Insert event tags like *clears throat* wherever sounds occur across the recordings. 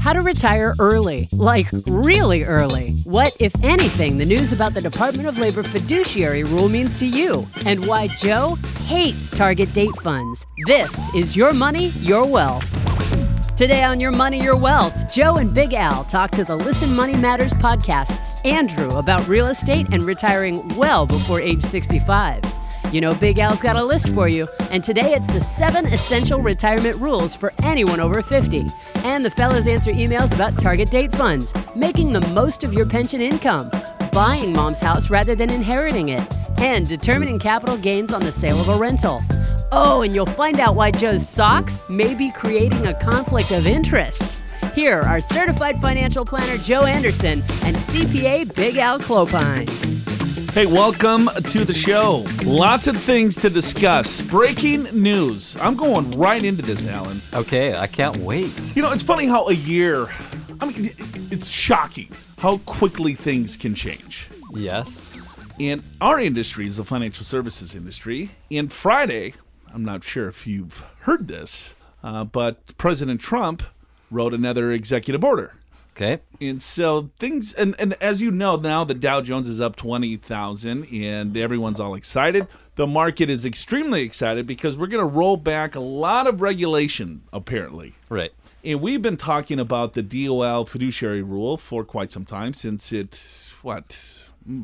How to retire early, like really early. What, if anything, the news about the Department of Labor fiduciary rule means to you, and why Joe hates target date funds. This is Your Money, Your Wealth. Today on Your Money, Your Wealth, Joe and Big Al talk to the Listen Money Matters podcasts, Andrew about real estate and retiring well before age 65. You know, Big Al's got a list for you, and today it's the seven essential retirement rules for anyone over 50. And the fellas answer emails about target date funds, making the most of your pension income, buying mom's house rather than inheriting it, and determining capital gains on the sale of a rental. Oh, and you'll find out why Joe's socks may be creating a conflict of interest. Here are certified financial planner Joe Anderson and CPA Big Al Clopine. Hey, welcome to the show. Lots of things to discuss. Breaking news. I'm going right into this, Alan. Okay, I can't wait. You know, it's funny how a year, I mean, it's shocking how quickly things can change. Yes. And our industry is the financial services industry. And Friday, I'm not sure if you've heard this, uh, but President Trump wrote another executive order. Okay. And so things, and, and as you know, now the Dow Jones is up 20,000 and everyone's all excited. The market is extremely excited because we're going to roll back a lot of regulation, apparently. Right. And we've been talking about the DOL fiduciary rule for quite some time since it, what,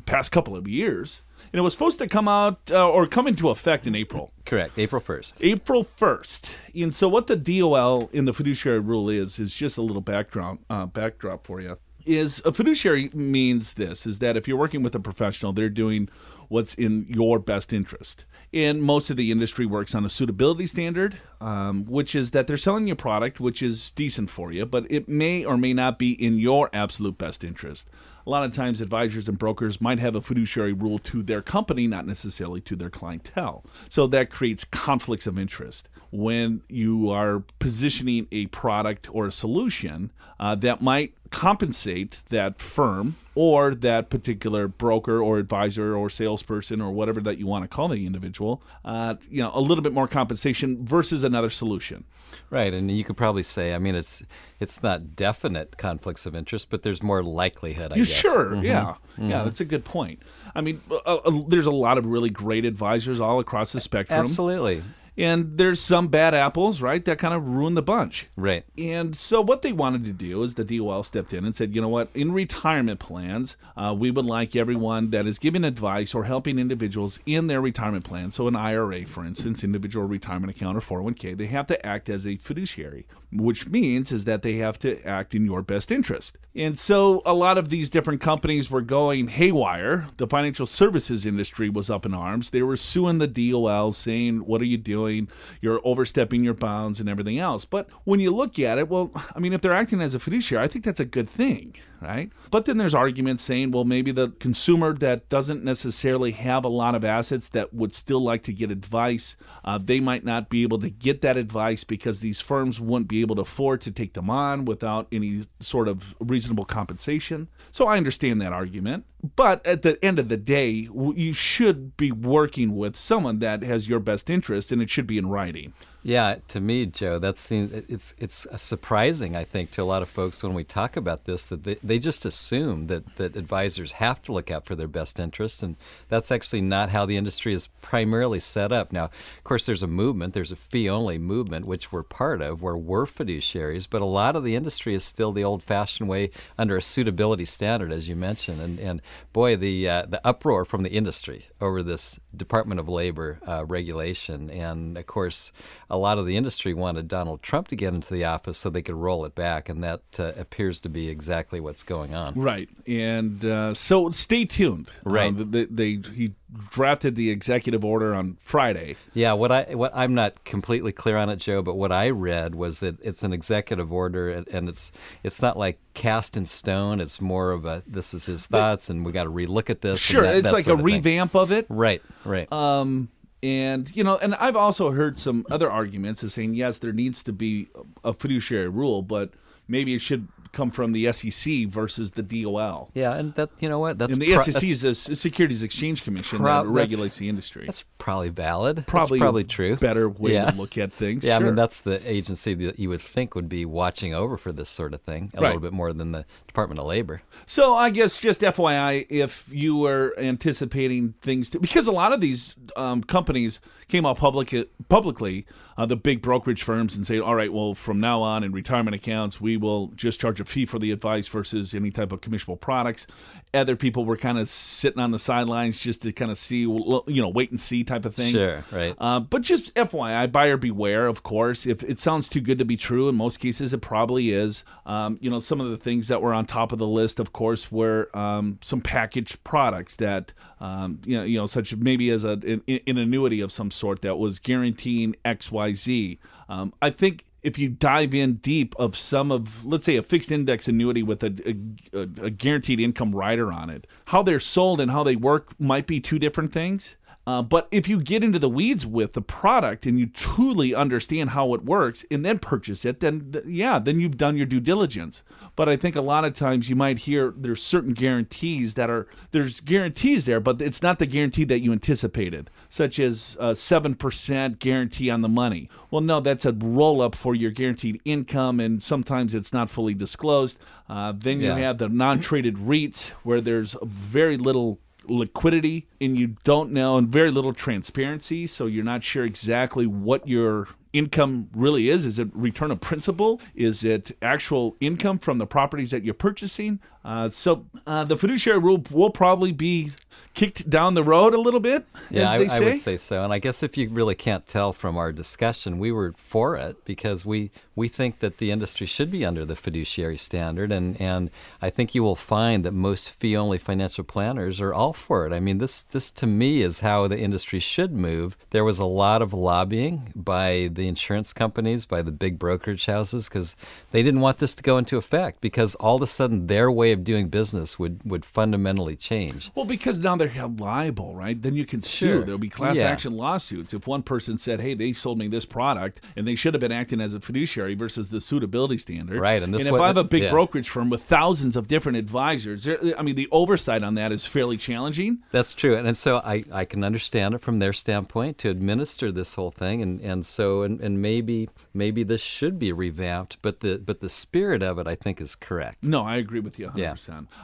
past couple of years. And it was supposed to come out uh, or come into effect in April. Correct. April 1st. April 1st. And so what the DOL in the fiduciary rule is is just a little backdrop uh, backdrop for you. Is a fiduciary means this is that if you're working with a professional, they're doing what's in your best interest. And most of the industry works on a suitability standard, um, which is that they're selling you a product which is decent for you, but it may or may not be in your absolute best interest. A lot of times, advisors and brokers might have a fiduciary rule to their company, not necessarily to their clientele. So that creates conflicts of interest when you are positioning a product or a solution uh, that might compensate that firm or that particular broker or advisor or salesperson or whatever that you want to call the individual, uh, you know, a little bit more compensation versus another solution. Right, and you could probably say, I mean, it's it's not definite conflicts of interest, but there's more likelihood. I guess. Sure, yeah, yeah, that's a good point. I mean, uh, uh, there's a lot of really great advisors all across the spectrum. Absolutely. And there's some bad apples, right, that kind of ruin the bunch. Right. And so what they wanted to do is the DOL stepped in and said, you know what, in retirement plans, uh, we would like everyone that is giving advice or helping individuals in their retirement plan, so an IRA, for instance, individual retirement account or 401k, they have to act as a fiduciary, which means is that they have to act in your best interest. And so a lot of these different companies were going haywire. The financial services industry was up in arms. They were suing the DOL, saying, what are you doing? You're overstepping your bounds and everything else. But when you look at it, well, I mean, if they're acting as a fiduciary, I think that's a good thing, right? But then there's arguments saying, well, maybe the consumer that doesn't necessarily have a lot of assets that would still like to get advice, uh, they might not be able to get that advice because these firms wouldn't be able to afford to take them on without any sort of reasonable compensation. So I understand that argument. But at the end of the day, you should be working with someone that has your best interest, and it should be in writing. Yeah, to me, Joe, that's it's it's surprising. I think to a lot of folks when we talk about this that they, they just assume that that advisors have to look out for their best interest, and that's actually not how the industry is primarily set up. Now, of course, there's a movement, there's a fee-only movement, which we're part of, where we're fiduciaries, but a lot of the industry is still the old-fashioned way under a suitability standard, as you mentioned, and and boy, the uh, the uproar from the industry over this Department of Labor uh, regulation, and of course a lot of the industry wanted Donald Trump to get into the office so they could roll it back, and that uh, appears to be exactly what's going on. Right, and uh, so stay tuned. Right. Uh, they, they he drafted the executive order on Friday. Yeah, what I what I'm not completely clear on it, Joe, but what I read was that it's an executive order, and, and it's it's not like cast in stone. It's more of a this is his thoughts, and we got to relook at this. and Sure, that- it's that like a of thing. revamp of it. Right, right. Um, and you know, and I've also heard some other arguments of saying yes, there needs to be a fiduciary rule, but maybe it should come from the SEC versus the DOL. Yeah, and that you know what that's and the pro- SEC is the Securities Exchange Commission Pro- that regulates the industry. That's probably valid. That's probably probably true. Better way yeah. to look at things. Yeah, I mean that's the agency that you would think would be watching over for this sort of thing a Right. little bit more than the Department of Labor. So I guess just FYI, if you were anticipating things to, because a lot of these um, companies came out public publicly, uh, the big brokerage firms, and say, all right, well, from now on in retirement accounts, we will just charge a fee for the advice versus any type of commissionable products. Other people were kind of sitting on the sidelines just to kind of see, you know, wait and see type of thing. Sure, right. Uh, but just FYI, buyer beware, of course. If it sounds too good to be true, in most cases it probably is. Um, you know, some of the things that were on top of the list, of course, were um, some packaged products that, um, you know, you know, such maybe as a, an, an annuity of some sort that was guaranteeing X, Y, Z. Um, I think if you dive in deep of some of, let's say, a fixed index annuity with a, a, a guaranteed income rider on it, how they're sold and how they work might be two different things. Uh, but if you get into the weeds with the product and you truly understand how it works and then purchase it, then th- yeah, then you've done your due diligence. But I think a lot of times you might hear there's certain guarantees that are there's guarantees there, but it's not the guarantee that you anticipated, such as a seven percent guarantee on the money. Well, no, that's a roll up for your guaranteed income, and sometimes it's not fully disclosed. Uh, then you Yeah. have the non-traded REITs where there's very little liquidity and you don't know and very little transparency so you're not sure exactly what your income really is. Is it return of principal? Is it actual income from the properties that you're purchasing uh, so uh, the fiduciary rule will probably be kicked down the road a little bit Yeah, I, I would say so. And I guess if you really can't tell from our discussion, we were for it because we, we think that the industry should be under the fiduciary standard. And, and I think you will find that most fee only financial planners are all for it. I mean, this, this to me is how the industry should move. There was a lot of lobbying by the insurance companies, by the big brokerage houses, because they didn't want this to go into effect because all of a sudden their way of doing business would, would fundamentally change. Well, because now they're held liable, right? Then you can sue. Sure. There'll be class Yeah. action lawsuits. If one person said, "Hey, they sold me this product, and they should have been acting as a fiduciary versus the suitability standard," Right, and this if I have a big yeah. brokerage firm with thousands of different advisors, there, I mean, the oversight on that is fairly challenging. That's true, and, and so I, I can understand it from their standpoint to administer this whole thing, and, and so and, and maybe maybe this should be revamped, but the but the spirit of it I think is correct. No, I agree with you 100%. Yeah.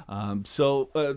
Um, so uh,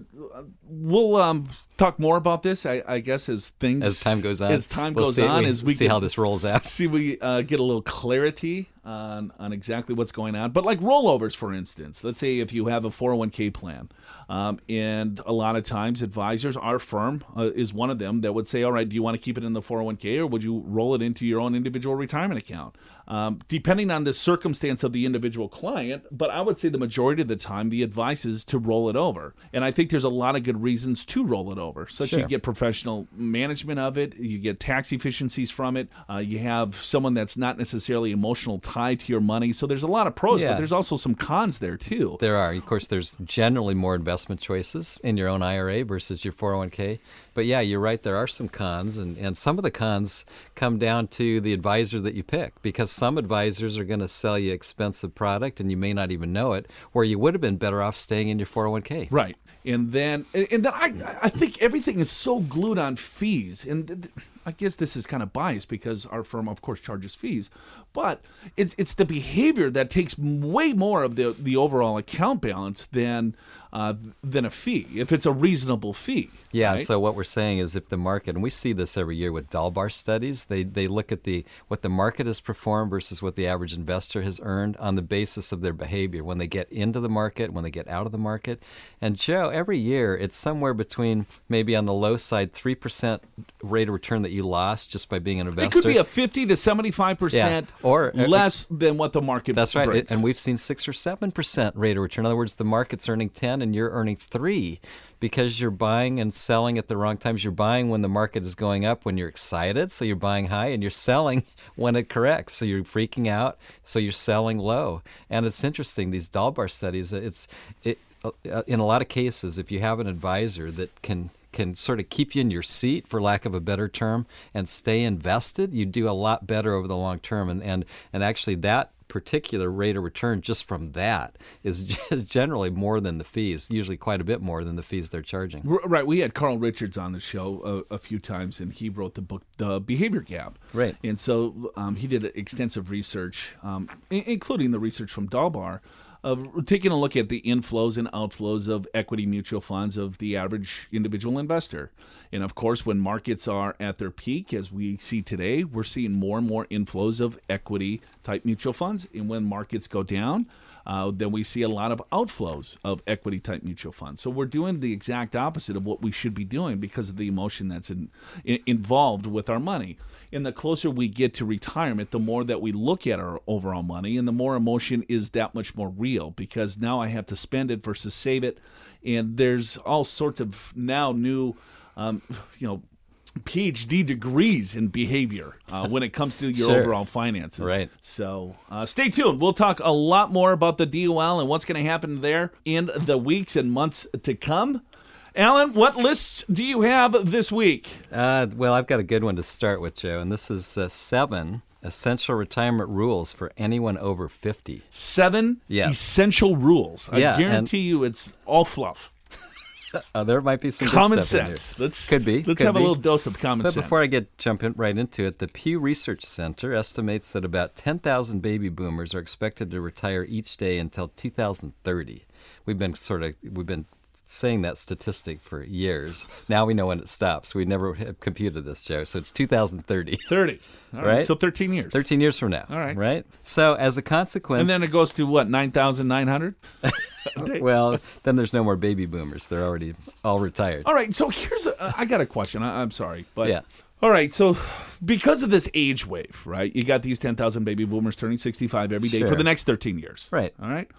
we'll um, talk more about this, I, I guess, as things As time goes on, As time we'll goes see, on, we as we see get- how this rolls out. see we uh, get a little clarity on on exactly what's going on. But like rollovers, for instance, let's say if you have a 401k plan, um, and a lot of times advisors, our firm uh, is one of them that would say, all right, do you want to keep it in the 401k or would you roll it into your own individual retirement account? Um, depending on the circumstance of the individual client, but I would say the majority of the time the advice is to roll it over. And I think there's a lot of good reasons to roll it over. Such you get professional management of it, you get tax efficiencies from it, uh, you have someone that's not necessarily emotional tied to your money. So there's a lot of pros, but there's also some cons there too. There are, of course, there's generally more investment choices in your own IRA versus your 401k. But yeah, you're right. There are some cons, and, and some of the cons come down to the advisor that you pick because some advisors are going to sell you expensive product and you may not even know it, where you would have been better off staying in your 401k. Right. And then, and then I, I think everything is so glued on fees. And I guess this is kind of biased because our firm, of course, charges fees. But it's, it's the behavior that takes way more of the, the overall account balance than, uh, than a fee, if it's a reasonable fee. Yeah, right? so what we're saying is if the market, and we see this every year with Dalbar studies, they, they look at the what the market has performed versus what the average investor has earned on the basis of their behavior when they get into the market, when they get out of the market. And Joe, every year it's somewhere between maybe on the low side, 3% rate of return that you lost just by being an investor. it could be a 50 to 75% Yeah, or- less than what the market That's right, brings. and we've seen six or seven percent rate of return. In other words, the market's earning ten, and you're earning three, because you're buying and selling at the wrong times. You're buying when the market is going up, when you're excited, so you're buying high, and you're selling *laughs* when it corrects, so you're freaking out, so you're selling low. And it's interesting these Dalbar studies. It's it uh, in a lot of cases, if you have an advisor that can can sort of keep you in your seat, for lack of a better term, and stay invested, you do a lot better over the long term. And and and actually that particular rate of return just from that is *laughs* generally more than the fees, usually quite a bit more than the fees they're charging. Right. We had Carl Richards on the show a, a few times, and he wrote the book, The Behavior Gap. Right. And so um, he did extensive research, um, including the research from Dalbar of taking a look at the inflows and outflows of equity mutual funds of the average individual investor. And of course, when markets are at their peak, as we see today, we're seeing more and more inflows of equity type mutual funds. And when markets go down, uh, then we see a lot of outflows of equity type mutual funds. So we're doing the exact opposite of what we should be doing because of the emotion that's in, in, involved with our money. And the closer we get to retirement, the more that we look at our overall money, and the more emotion is that much more real because now I have to spend it versus save it. And there's all sorts of now new, um, you know, PhD degrees in behavior uh, *laughs* when it comes to your sure. overall finances. Right. So uh, stay tuned. We'll talk a lot more about the DOL and what's going to happen there in the weeks and months to come. Alan, what lists do you have this week? Uh, well, I've got a good one to start with, Joe, and this is uh, seven essential retirement rules for anyone over 50. Seven Yes. essential rules. I Yeah, guarantee you it's all fluff. *laughs* Uh, there might be some Common stuff in here. sense. Let's Could be, Let's could have a little dose of common But sense. before I get jump in, right into it, the Pew Research Center estimates that about 10,000 baby boomers are expected to retire each day until 2030. We've been sort of we've been saying that statistic for years. Now we know when it stops. We never have computed this, Joe. So it's 2030. 30. All right. Right? So 13 years. 13 years from now. All right. Right? So as a consequence And then it goes to what, 9,900? *laughs* well, then there's no more baby boomers. They're already all retired. All right, so here's a, I got a question. I, I'm sorry, but Yeah. All right, so because of this age wave, right? You got these 10,000 baby boomers turning 65 every day for the next 13 years. Right. All right.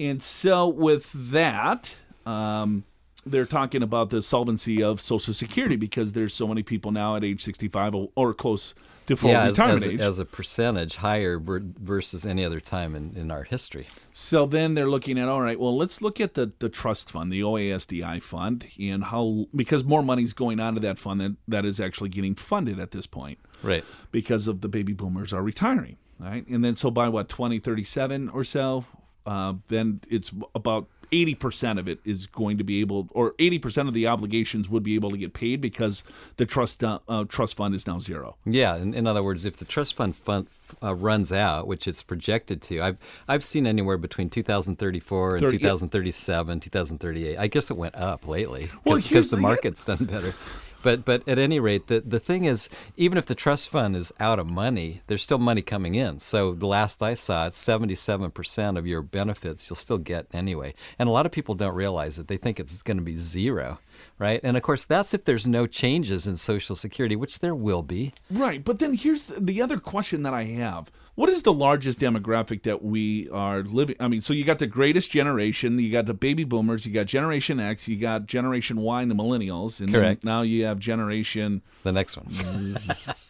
And so with that, um, they're talking about the solvency of Social Security because there's so many people now at age 65 or, close to full yeah, as, retirement as, age. as a percentage higher versus any other time in, in our history. So then they're looking at all right. Well, let's look at the the trust fund, the OASDI fund, and how because more money's going out of that fund that, that is actually getting funded at this point Right. because of the baby boomers are retiring, right? And then so by what 2037 or so, uh, then it's about 80% of it is going to be able, or 80% of the obligations would be able to get paid because the trust uh, uh, trust fund is now zero. Yeah, in, in other words, if the trust fund, fund uh, runs out, which it's projected to, I've I've seen anywhere between 2034 and 30 yeah. 2037, 2038. I guess it went up lately because the the- market's done better. But but at any rate, the the thing is, even if the trust fund is out of money, there's still money coming in. So the last I saw, it's 77 percent of your benefits you'll still get anyway. And a lot of people don't realize it; they think it's going to be zero, right? And of course, that's if there's no changes in Social Security, which there will be. Right, but then here's the, the other question that I have. What is the largest demographic that we are living? I mean, so you got the greatest generation, you got the baby boomers, you got Generation X, you got Generation Y, and the millennials, and Correct. now you have Generation The next one.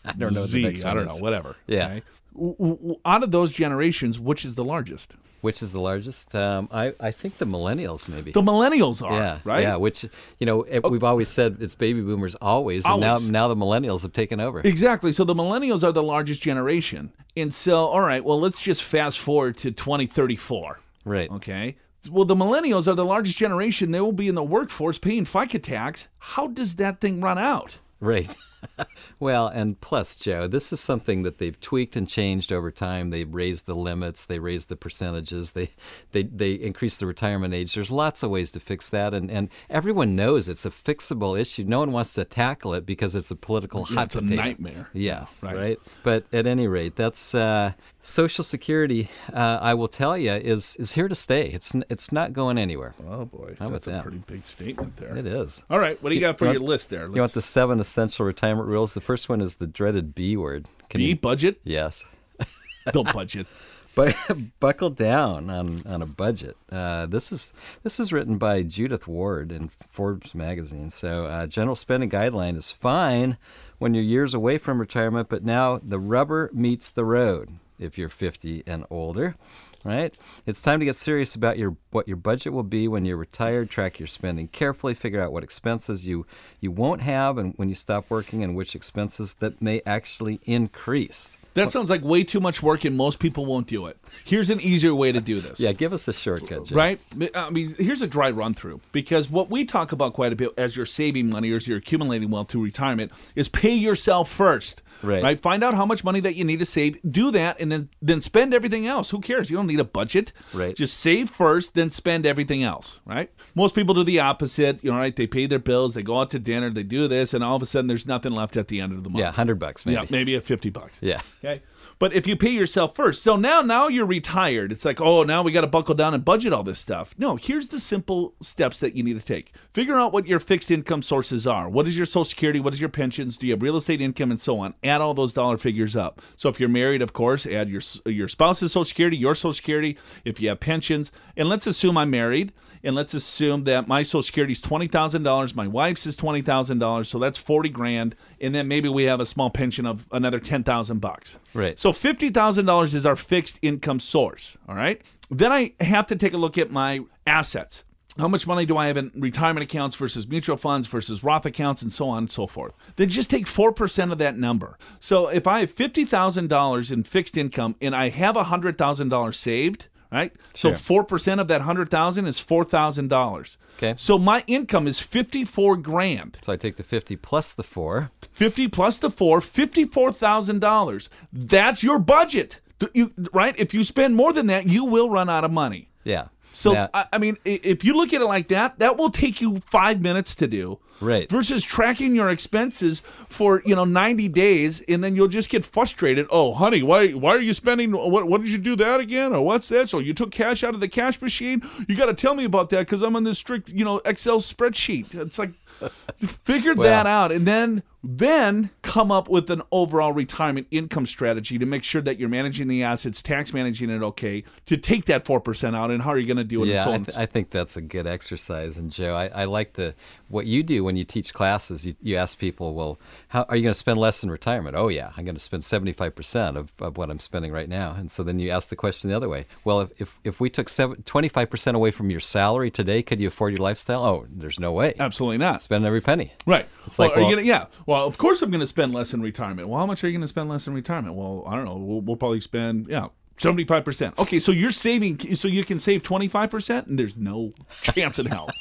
I don't know Z. I don't know, whatever. Yeah. okay? W- w- Out of those generations, which is the largest? Which is the largest? Um, I, I think the millennials maybe. The millennials are, yeah, right? Yeah, which you know it, we've always said it's baby boomers always, and Always. now now the millennials have taken over. Exactly. So the millennials are the largest generation. And so, all right, well, let's just fast forward to 2034. Right. Okay. Well, the millennials are the largest generation. They will be in the workforce paying FICA tax. How does that thing run out? Right. *laughs* *laughs* well, and plus, Joe, this is something that they've tweaked and changed over time. They've raised the limits, they raised the percentages, they they they increased the retirement age. There's lots of ways to fix that, and and everyone knows it's a fixable issue. No one wants to tackle it because it's a political hot it's a nightmare. Yes, Right. right. But at any rate, that's uh, Social Security. Uh, I will tell you is is here to stay. It's n- it's not going anywhere. Oh boy, How that's a that? pretty big statement there. It is. All right, what do you got for You your want- list there? You want the seven essential retirement rules? The first one is the dreaded B word. Can B you? budget? Yes. *laughs* Don't budget. *laughs* But buckle down on, on a budget. Uh, this is this is written by Judith Ward in Forbes magazine. So uh, general spending guideline is fine when you're years away from retirement, but now the rubber meets the road if you're 50 and older. Right? It's time to get serious about your what your budget will be when you're retired. Track your spending carefully. Figure out what expenses you you won't have, and when you stop working, and which expenses that may actually increase. That sounds like way too much work, and most people won't do it. Here's an easier way to do this. Yeah, give us a shortcut, Joe. Right? I mean, here's a dry run through because what we talk about quite a bit as you're saving money or as you're accumulating wealth through retirement is pay yourself first. Right. Right. Find out how much money that you need to save. Do that, and then then spend everything else. Who cares? You don't need a budget. Right. Just save first, then spend everything else. Right. Most people do the opposite. You know, right? They pay their bills, they go out to dinner, they do this, and all of a sudden there's nothing left at the end of the month. Yeah, hundred bucks maybe. Yeah, maybe at fifty bucks. Yeah. Okay. But if you pay yourself first, so now now you're retired. It's like, oh, now we got to buckle down and budget all this stuff. No, here's the simple steps that you need to take. Figure out what your fixed income sources are. What is your Social Security? What is your pensions? Do you have real estate income and so on? Add all those dollar figures up. So if you're married, of course, add your your spouse's Social Security, your Social Security. If you have pensions, and let's assume I'm married, and let's assume that my Social Security is twenty thousand dollars, my wife's is twenty thousand dollars, so that's forty grand, and then maybe we have a small pension of another ten thousand bucks. Right. So fifty thousand dollars is our fixed income source. All right. Then I have to take a look at my assets. How much money do I have in retirement accounts versus mutual funds versus Roth accounts and so on and so forth? Then just take 4% of that number. So if I have $50,000 in fixed income and I have $100,000 saved, right? So 4% of that 100,000 is $4,000. Okay. So my income is 54 grand. So I take the fifty plus the four. 50 plus the 4, $54,000. That's your budget. You, right? If you spend more than that, you will run out of money. Yeah. So Now- I, I mean, if you look at it like that, that will take you five minutes to do. Right. Versus tracking your expenses for you know ninety days, and then you'll just get frustrated. Oh, honey, why why are you spending? What what did you do that again? Or what's that? So you took cash out of the cash machine? You got to tell me about that because I'm on this strict you know Excel spreadsheet. It's like *laughs* figure that out, and then then come up with an overall retirement income strategy to make sure that you're managing the assets, tax managing it okay, to take that four percent out, and how are you going to do it? Yeah, so I, th- I think that's a good exercise. And Joe, I, I like the what you do when you teach classes. You, you ask people, well, how are you going to spend less in retirement? Oh yeah, I'm going to spend 75 percent of, of what I'm spending right now. And so then you ask the question the other way. Well, if if, if we took 25 percent away from your salary today, could you afford your lifestyle? Oh, there's no way. Absolutely not. Spend every penny. Right. It's well, like, well- gonna, yeah. Well, of course I'm going to spend less in retirement. Well, how much are you going to spend less in retirement? Well, I don't know. We'll, we'll probably spend yeah. 75%. Okay, so you're saving so you can save 25% and there's no chance in hell. *laughs*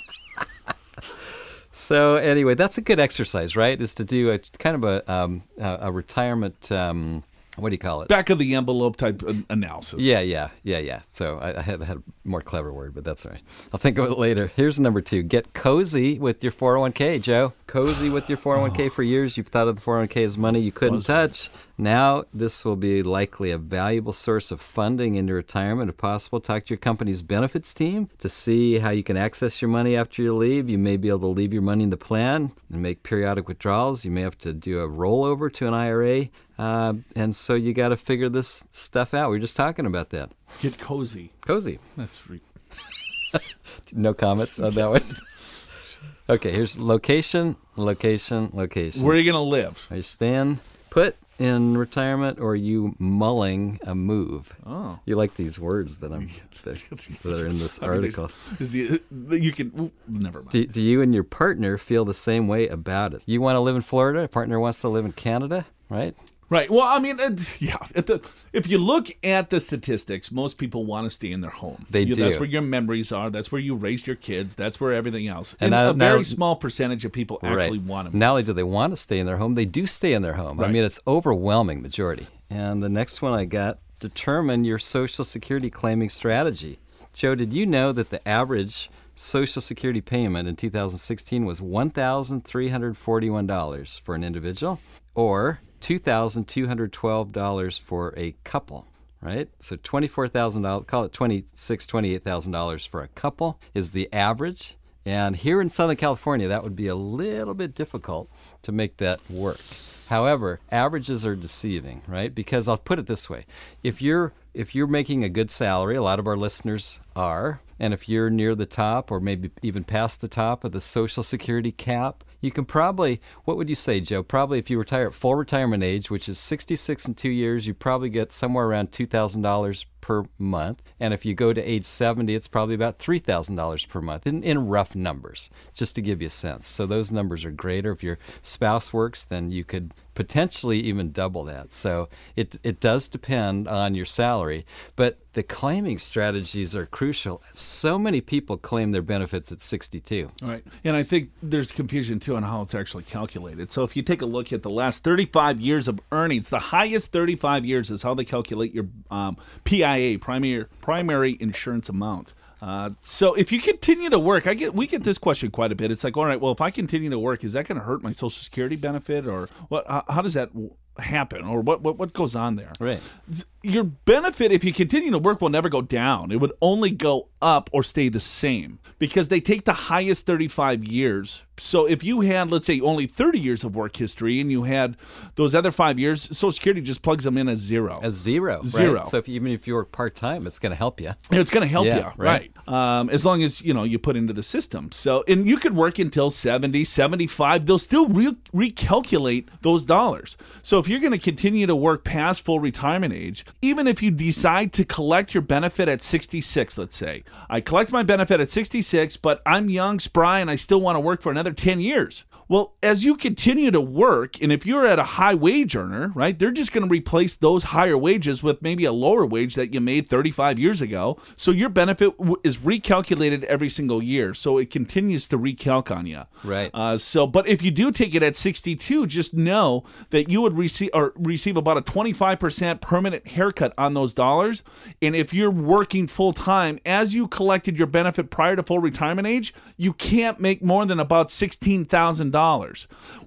So anyway, that's a good exercise, right? Is to do a kind of a um, a, a retirement. Um, what do you call it? Back of the envelope type analysis. Yeah, yeah, yeah, yeah. So I, I had, had a more clever word, but that's all right. I'll think of it later. Here's number two: get cozy with your 401k, Joe. Cozy with your 401k for years. You've thought of the 401k as money you couldn't touch. Now this will be likely a valuable source of funding into retirement. If possible, talk to your company's benefits team to see how you can access your money after you leave. You may be able to leave your money in the plan and make periodic withdrawals. You may have to do a rollover to an IRA. Uh, and so you got to figure this stuff out. We were just talking about that. Get cozy. Cozy. That's re- *laughs* No comments on that one. *laughs* okay, here's location, location, location. Where are you going to live? Are you staying put in retirement or are you mulling a move? Oh. You like these words that I'm *laughs* that, that are in this I mean, article. is the- you can ooh, never mind. Do, do you and your partner feel the same way about it? You want to live in Florida, a partner wants to live in Canada, right? Right. Well, I mean, it, *laughs* yeah. The, if you look at the statistics, most people want to stay in their home. They You- That's where your memories are. That's where you raised your kids. That's where everything else. And And, now- a very small percentage of people actually right. want to. Not only do they want to stay in their home, they do stay in their home. I mean, it's overwhelming majority. And the next one I got: determine your Social Security claiming strategy. Joe, did you know that the average Social Security payment in 2016 was $1,341 for an individual, or $2,212 for a couple? Right, so twenty-four thousand dollars. Call it twenty-six, twenty-eight thousand dollars for a couple is the average. And here in Southern California, that would be a little bit difficult to make that work. However, averages are deceiving, right? Because I'll put it this way: if you're if you're making a good salary, a lot of our listeners are, and if you're near the top or maybe even past the top of the Social Security cap, you can probably what would you say, Joe? Probably if you retire at full retirement age, which is 66 in two years, you probably get somewhere around two thousand dollars per month. And if you go to age 70, it's probably about $3,000 per month in, in rough numbers, just to give you a sense. So those numbers are greater. If your spouse works, then you could potentially even double that. So it, it does depend on your salary, but the claiming strategies are crucial. So many people claim their benefits at 62. Right. And I think there's confusion too on how it's actually calculated. So if you take a look at the last 35 years of earnings, the highest 35 years is how they calculate your um, PIA, primary, primary insurance amount. Uh, so if you continue to work, I get we get this question quite a bit. It's like, all right, well, if I continue to work, is that going to hurt my Social Security benefit, or what? How, how does that happen, or what, what what goes on there? Right. Your benefit, if you continue to work, will never go down. It would only go up or stay the same because they take the highest 35 years. So if you had, let's say, only 30 years of work history and you had those other five years, Social Security just plugs them in as zero. As zero. Zero. Right? So if, even if you work part time, it's going to help you. It's going to help Yeah, you, right. right? Um, as long as you know you put into the system. So, and you could work until 70, 75. They'll still re- recalculate those dollars. So, if you're going to continue to work past full retirement age, even if you decide to collect your benefit at 66, let's say, I collect my benefit at 66, but I'm young, spry, and I still want to work for another 10 years. Well, as you continue to work, and if you're at a high wage earner, right, they're just going to replace those higher wages with maybe a lower wage that you made 35 years ago. So your benefit w- is recalculated every single year. So it continues to recalc on you. Right. Uh, so, but if you do take it at 62, just know that you would receive or receive about a 25% permanent haircut on those dollars. And if you're working full time, as you collected your benefit prior to full retirement age, you can't make more than about $16,000.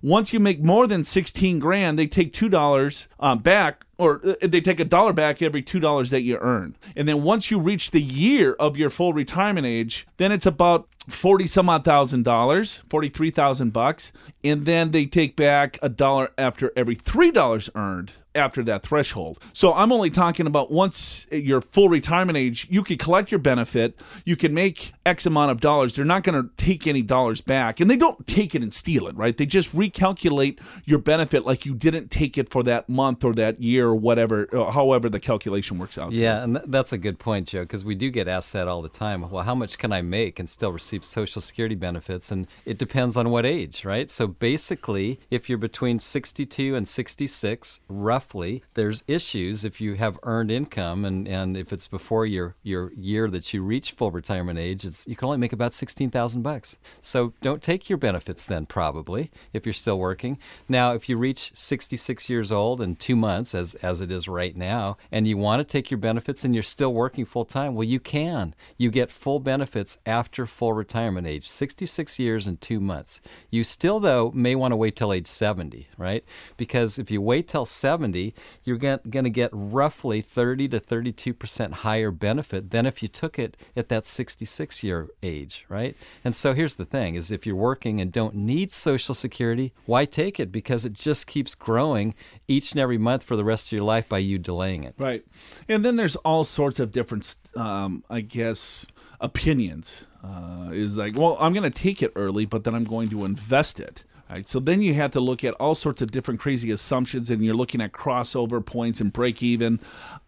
Once you make more than 16 grand, they take $2 um, back or uh, they take a dollar back every two dollars that you earn. And then once you reach the year of your full retirement age, then it's about forty some odd thousand dollars, forty three thousand bucks, and then they take back a dollar after every three dollars earned after that threshold. So I'm only talking about once your full retirement age, you can collect your benefit, you can make X amount of dollars. They're not going to take any dollars back, and they don't take it and steal it, right? They just recalculate your benefit like you didn't take it for that month or that year or whatever, or however the calculation works out. Yeah, and that's a good point, Joe, because we do get asked that all the time. Well, how much can I make and still receive Social Security benefits? And it depends on what age, right? So basically, if you're between 62 and 66, roughly, there's issues if you have earned income and, and if it's before your, your year that you reach full retirement age, it's you can only make about 16,000 bucks. So don't take your benefits then, probably, if you're still working. Now, if you reach 66 years old in two months, as, as it is right now, and you want to take your benefits and you're still working full time, well, you can. You get full benefits after full retirement age, 66 years and two months. You still, though, may want to wait till age 70, right? Because if you wait till 70, you're going to get roughly 30 to 32% higher benefit than if you took it at that 66 year age, right? And so here's the thing is if you're working and don't need social security, why take it? Because it just keeps growing each and every month for the rest of your life by you delaying it. Right. And then there's all sorts of different, um, I guess, opinions. Uh, is like, well, I'm going to take it early, but then I'm going to invest it. Right. So then you have to look at all sorts of different crazy assumptions, and you're looking at crossover points and break even.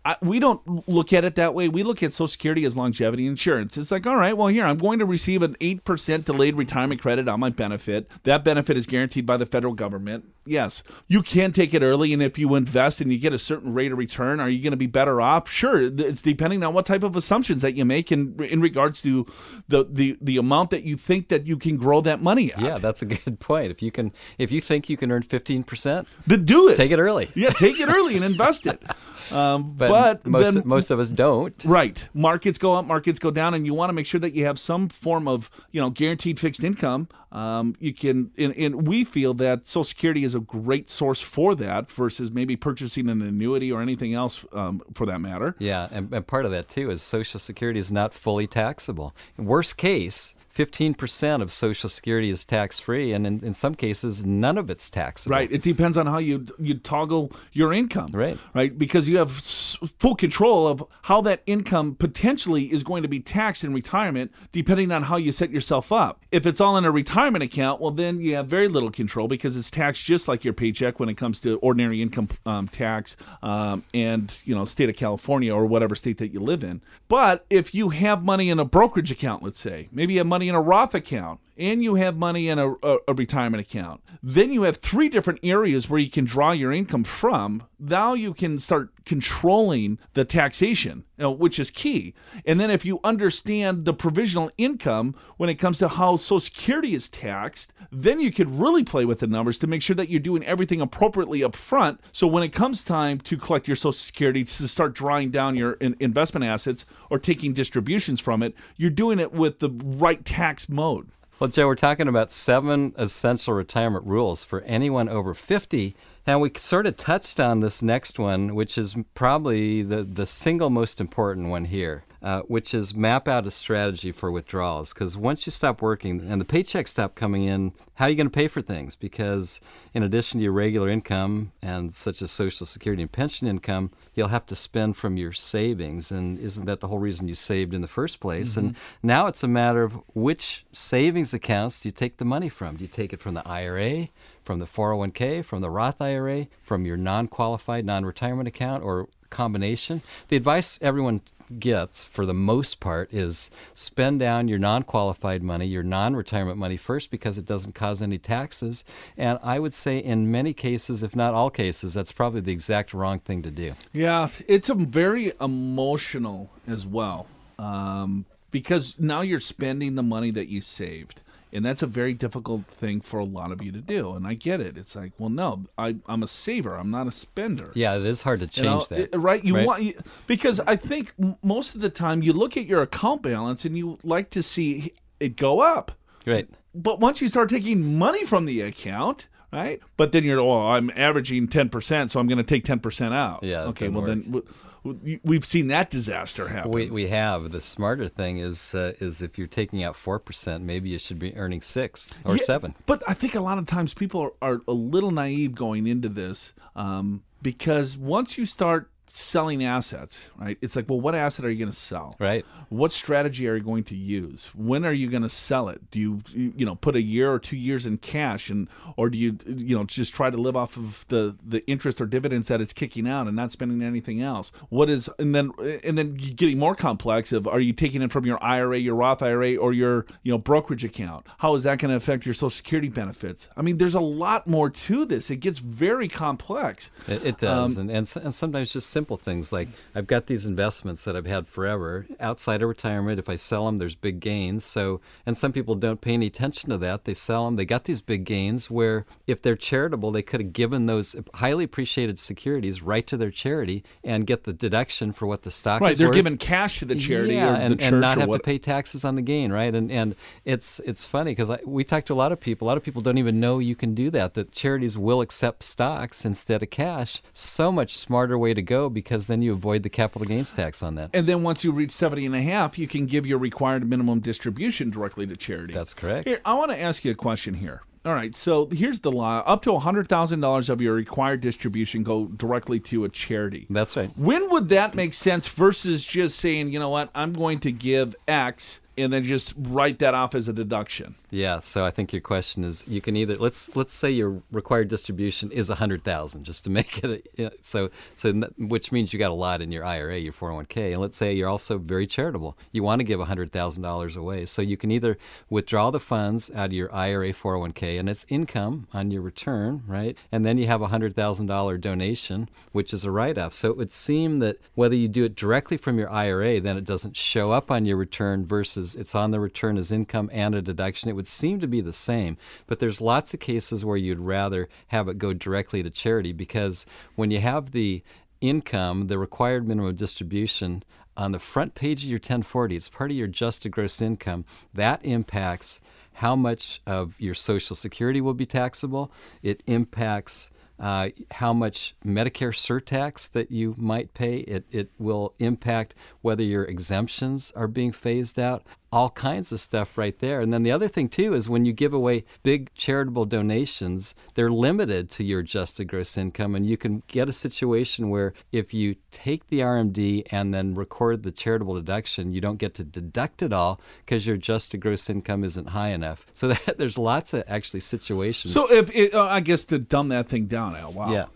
I, we don't look at it that way. We look at Social Security as longevity insurance. It's like, all right, well, here, I'm going to receive an 8% delayed retirement credit on my benefit. That benefit is guaranteed by the federal government. Yes, you can take it early, and if you invest and you get a certain rate of return, are you going to be better off? Sure, it's depending on what type of assumptions that you make in in regards to the the, the amount that you think that you can grow that money at. Yeah, that's a good point. If you can, if you think you can earn 15%, Then do it. take it early. Yeah, take it early and invest it. *laughs* Um, But, but most, then, most of us don't. Right. Markets go up, markets go down, and you want to make sure that you have some form of, you know, guaranteed fixed income. Um, you can, and, and we feel that Social Security is a great source for that versus maybe purchasing an annuity or anything else um, for that matter. Yeah, and, and part of that too is Social Security is not fully taxable. Worst case, 15% of Social Security is tax free, and in, in some cases, none of it's taxable. Right. It depends on how you you toggle your income. Right. Right. Because you have full control of how that income potentially is going to be taxed in retirement, depending on how you set yourself up. If it's all in a retirement account, well, then you have very little control because it's taxed just like your paycheck when it comes to ordinary income um, tax um, and you know state of California or whatever state that you live in. But if you have money in a brokerage account, let's say, maybe you have money in a Roth account and you have money in a, a, a, retirement account, then you have three different areas where you can draw your income from. Now you can start controlling the taxation, you know, which is key. And then if you understand the provisional income when it comes to how Social Security is taxed, then you could really play with the numbers to make sure that you're doing everything appropriately up front. So when it comes time to collect your Social Security to start drawing down your in- investment assets or taking distributions from it, you're doing it with the right tax mode. Well, Joe, we're talking about seven essential retirement rules for anyone over 50. And we sort of touched on this next one, which is probably the, the single most important one here, uh, which is map out a strategy for withdrawals. Because once you stop working and the paychecks stop coming in, how are you going to pay for things? Because in addition to your regular income and such as Social Security and pension income, you'll have to spend from your savings. And isn't that the whole reason you saved in the first place? Mm-hmm. And now it's a matter of which savings accounts do you take the money from? Do you take it from the IRA? from the 401k, from the Roth IRA, from your non qualified non retirement account, or combination. The advice everyone gets for the most part is spend down your non qualified money, your non retirement money first because it doesn't cause any taxes. And I would say in many cases, if not all cases, that's probably the exact wrong thing to do. Yeah, it's a very emotional as well um, because now you're spending the money that you saved and that's a very difficult thing for a lot of you to do and i get it. It's like well no I, i'm a saver. I'm not a spender. Yeah it is hard to change you know, that right? You right? want you, because i think most of the time you look at your account balance and you like to see it go up. Right. But once you start taking money from the account right? But then you're oh i'm averaging 10% so i'm going to take 10% out. Yeah okay well work. then we've seen that disaster happen. We, we have. The smarter thing is uh, is if you're taking out four percent, maybe you should be earning six or yeah, seven. But I think a lot of times people are, are a little naive going into this um, because once you start selling assets, right? It's like, well, what asset are you going to sell? Right. What strategy are you going to use? When are you going to sell it? Do you, you know, put a year or two years in cash, and or do you, you know, just try to live off of the the interest or dividends that it's kicking out and not spending anything else? What is, and then and then getting more complex of, are you taking it from your IRA, your Roth IRA, or your you know brokerage account? How is that going to affect your Social Security benefits? I mean, there's a lot more to this. It gets very complex. It, it does, um, and, and and sometimes just simple things like I've got these investments that I've had forever outside of retirement. If I sell them, there's big gains. So, and some people don't pay any attention to that. They sell them, they got these big gains where if they're charitable, they could have given those highly appreciated securities right to their charity and get the deduction for what the stock right, is Right, they're worth. giving cash to the charity yeah, and, and not have what... to pay taxes on the gain, right? And and it's it's funny because we talk to a lot of people. A lot of people don't even know you can do that. That charities will accept stocks instead of cash. So much smarter way to go because then you avoid the capital gains tax on that. And then once you reach 70 and a half, you can give your required minimum distribution directly to charity. That's correct. Here, I want to ask you a question here. All right, so here's the law. Up to $100,000 of your required distribution go directly to a charity. That's right. When would that make sense versus just saying, you know what, I'm going to give X and then just write that off as a deduction? Yeah, so I think your question is you can either let's let's say your required distribution is a hundred thousand, just to make it so so which means you got a lot in your IRA, your 401k, and let's say you're also very charitable. You want to give a hundred thousand dollars away, so you can either withdraw the funds out of your IRA 401k, and it's income on your return, right? And then you have a hundred thousand dollar donation, which is a write-off. So it would seem that whether you do it directly from your IRA, then it doesn't show up on your return versus it's on the return as income and a deduction. It would seem to be the same, but there's lots of cases where you'd rather have it go directly to charity because when you have the income, the required minimum distribution on the front page of your 1040, it's part of your adjusted gross income. That impacts how much of your Social Security will be taxable. It impacts uh, how much Medicare surtax that you might pay. It, it will impact whether your exemptions are being phased out all kinds of stuff right there. And then the other thing too is when you give away big charitable donations, they're limited to your adjusted gross income, and you can get a situation where if you take the RMD and then record the charitable deduction, you don't get to deduct it all because your adjusted gross income isn't high enough. So *laughs* that, there's lots of actually situations. So if it, uh, I guess to dumb that thing down, Al. Wow. yeah,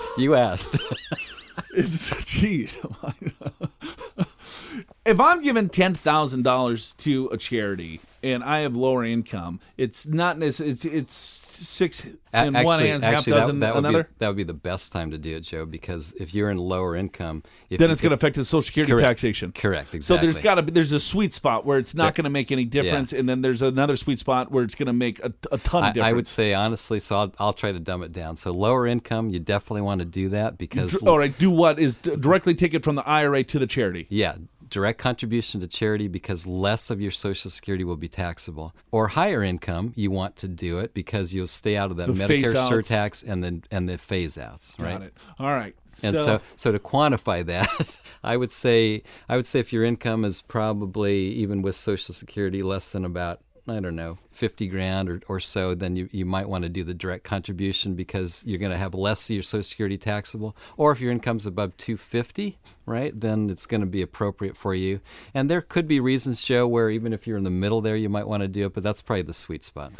*laughs* you asked. *laughs* It's geez. If I'm giving ten thousand dollars to a charity and I have lower income, it's not necessarily it's, it's six and actually, one hand, half actually, dozen that, that would another. Be, that would be the best time to do it, Joe, because if you're in lower income, if then it's going to affect the Social Security Correct. taxation. Correct, Exactly. So there's got to there's a sweet spot where it's not going to make any difference, and then there's another sweet spot where it's going to make a, a ton of difference. I would say honestly, so I'll, I'll try to dumb it down. So lower income, you definitely want to do that because all right, do what is directly take it from the IRA to the charity. Yeah, direct contribution to charity because less of your Social Security will be taxable. Or higher income, you want to do it because you'll stay out of that The Medicare surtax and then and the phase outs, right? Got it. All right. And so, so to quantify that, *laughs* I would say I would say if your income is probably even with Social Security less than about I don't know fifty grand or, or so, then you, you might want to do the direct contribution because you're going to have less of your Social Security taxable. Or if your income's above two fifty, right, then it's going to be appropriate for you. And there could be reasons, Joe, where even if you're in the middle there, you might want to do it, but that's probably the sweet spot.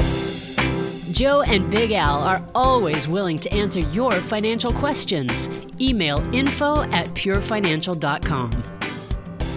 Joe and Big Al are always willing to answer your financial questions. Email info at purefinancial.com.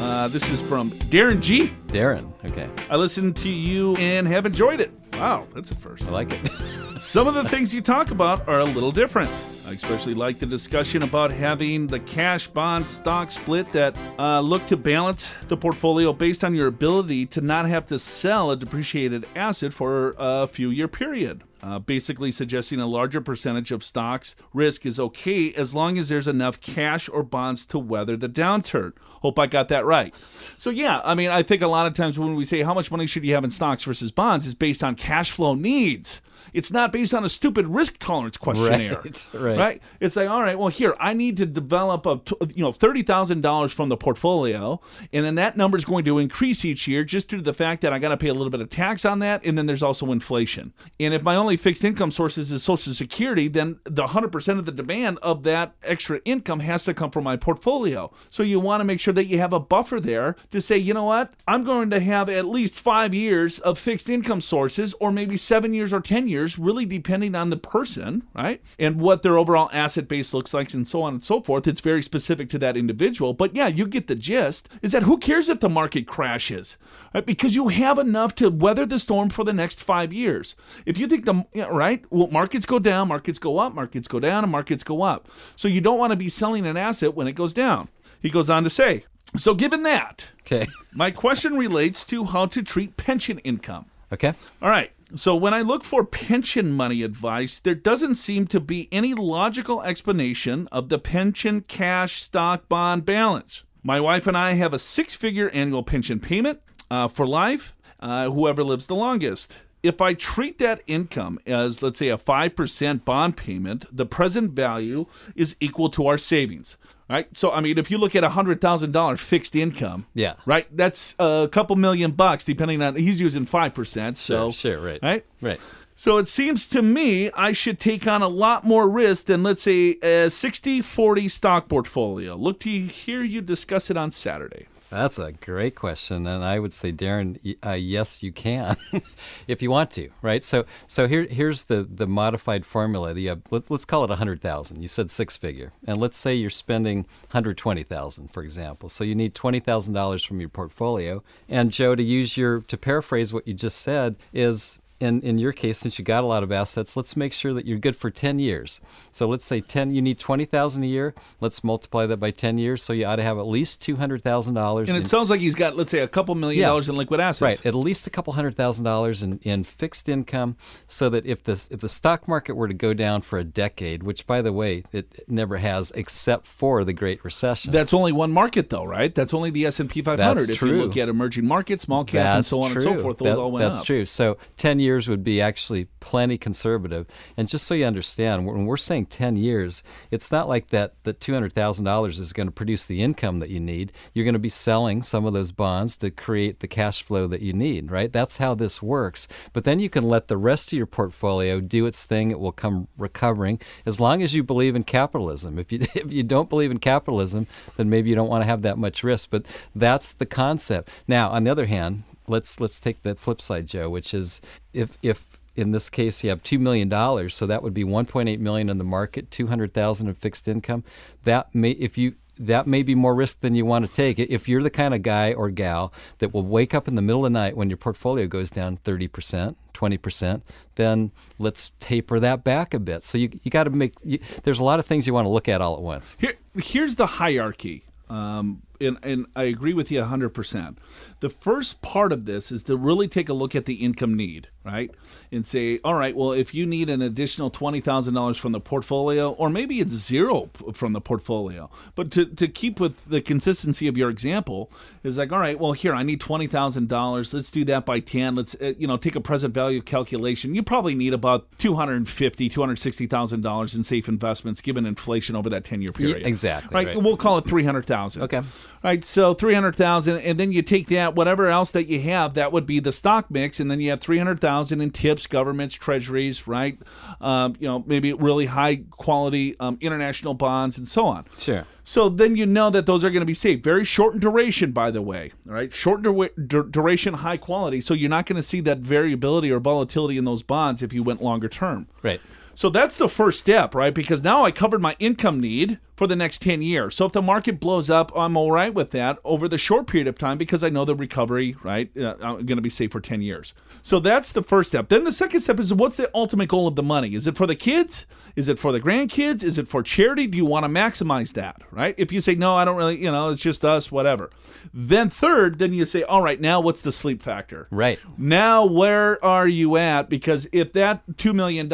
uh, this is from Darren G. Darren, okay, I listened to you and have enjoyed it. Wow, that's a first. I like it. *laughs* Some of the things you talk about are a little different. I especially like the discussion about having the cash bond stock split that uh, look to balance the portfolio based on your ability to not have to sell a depreciated asset for a few year period. Uh, basically, suggesting a larger percentage of stocks risk is okay as long as there's enough cash or bonds to weather the downturn. Hope I got that right. So, yeah, I mean, I think a lot of times when we say how much money should you have in stocks versus bonds is based on cash flow needs. It's not based on a stupid risk tolerance questionnaire. Right, *laughs* right. right? It's like, all right, well, here I need to develop a, you know, thirty thousand dollars from the portfolio, and then that number is going to increase each year just due to the fact that I got to pay a little bit of tax on that, and then there's also inflation. And if my only fixed income sources is Social Security, then the hundred percent of the demand of that extra income has to come from my portfolio. So you want to make sure that you have a buffer there to say, you know what, I'm going to have at least five years of fixed income sources, or maybe seven years or ten years, really depending on the person, right? And what their overall asset base looks like, and so on and so forth. It's very specific to that individual. But yeah, you get the gist is that who cares if the market crashes, right? Because you have enough to weather the storm for the next five years. If you think the, right, well, markets go down, markets go up, markets go down, and markets go up. So you don't want to be selling an asset when it goes down. He goes on to say, so given that, Okay, my question relates to how to treat pension income. okay. All right. So when I look for pension money advice, there doesn't seem to be any logical explanation of the pension cash stock bond balance. My wife and I have a six figure annual pension payment uh, for life, uh, whoever lives the longest. If I treat that income as, let's say, a 5% bond payment, the present value is equal to our savings. Right? So, I mean, if you look at a $100,000 fixed income, Yeah. right, that's a couple million bucks, depending on, he's using 5%. So, Sure, sure, right. Right? Right. So it seems to me I should take on a lot more risk than, let's say, a 60 40 stock portfolio. Look to hear you discuss it on Saturday. That's a great question, and I would say, Darren, uh, yes, you can, *laughs* if you want to, right? So, so here, here's the the modified formula. You have, let, let's call it a hundred thousand. You said six figure, and let's say you're spending hundred twenty thousand, for example. So you need twenty thousand dollars from your portfolio. And Joe, to use your to paraphrase what you just said is in, in your case, since you got a lot of assets, let's make sure that you're good for 10 years. So let's say 10, you need 20000 a year. Let's multiply that by 10 years. So you ought to have at least $200,000. And in- it sounds like he's got, let's say, a couple million Yeah. dollars in liquid assets. Right, at least a couple hundred thousand dollars in, in fixed income, so that if the if the stock market were to go down for a decade, which by the way it never has, except for the Great Recession. That's only one market, though, right? That's only the S and P 500. That's if true. you look at emerging markets, small cap, and so on true. and so forth, those That- all went that's up. true. So ten years would be actually plenty conservative. And just so you understand, when we're saying 10 years, it's not like that that $200,000 is going to produce the income that you need. You're going to be selling some of those bonds to create the cash flow that you need, right? That's how this works. But then you can let the rest of your portfolio do its thing. It will come recovering as long as you believe in capitalism. If you *laughs* if you don't believe in capitalism, then maybe you don't want to have that much risk. But that's the concept. Now, on the other hand, let's let's take the flip side, Joe, which is if if in this case you have two million dollars, so that would be 1.8 million in the market, 200,000 in fixed income. That may if you that may be more risk than you want to take. If you're the kind of guy or gal that will wake up in the middle of the night when your portfolio goes down 30%, 20%, then let's taper that back a bit. So you, you got to make, you, there's a lot of things you want to look at all at once. Here, here's the hierarchy. Um, and, and I agree with you 100%. The first part of this is to really take a look at the income need, right? And say, all right, well, if you need an additional $20,000 from the portfolio, or maybe it's zero from the portfolio, but to, to keep with the consistency of your example, is like, all right, well, here, I need $20,000. Let's do that by 10. Let's, uh, you know, take a present value calculation. You probably need about $250,000, $260,000 in safe investments given inflation over that 10 year period. Yeah, exactly. Right? right. We'll call it 300000 Okay. Right, so three hundred thousand, and then you take that whatever else that you have, that would be the stock mix, and then you have three hundred thousand in TIPS, governments, treasuries, right? Um, you know, maybe really high quality um, international bonds and so on. Sure. So then you know that those are going to be safe. Very short in duration, by the way. All right, short dur- dur- duration, high quality. So you're not going to see that variability or volatility in those bonds if you went longer term. Right. So that's the first step, right? Because now I covered my income need for the next 10 years. So if the market blows up, I'm all right with that over the short period of time because I know the recovery, right? Uh, I'm going to be safe for 10 years. So that's the first step. Then the second step is what's the ultimate goal of the money? Is it for the kids? Is it for the grandkids? Is it for charity? Do you want to maximize that, right? If you say, no, I don't really, you know, it's just us, whatever. Then third, then you say, all right, now what's the sleep factor? Right. Now, where are you at? Because if that $2 million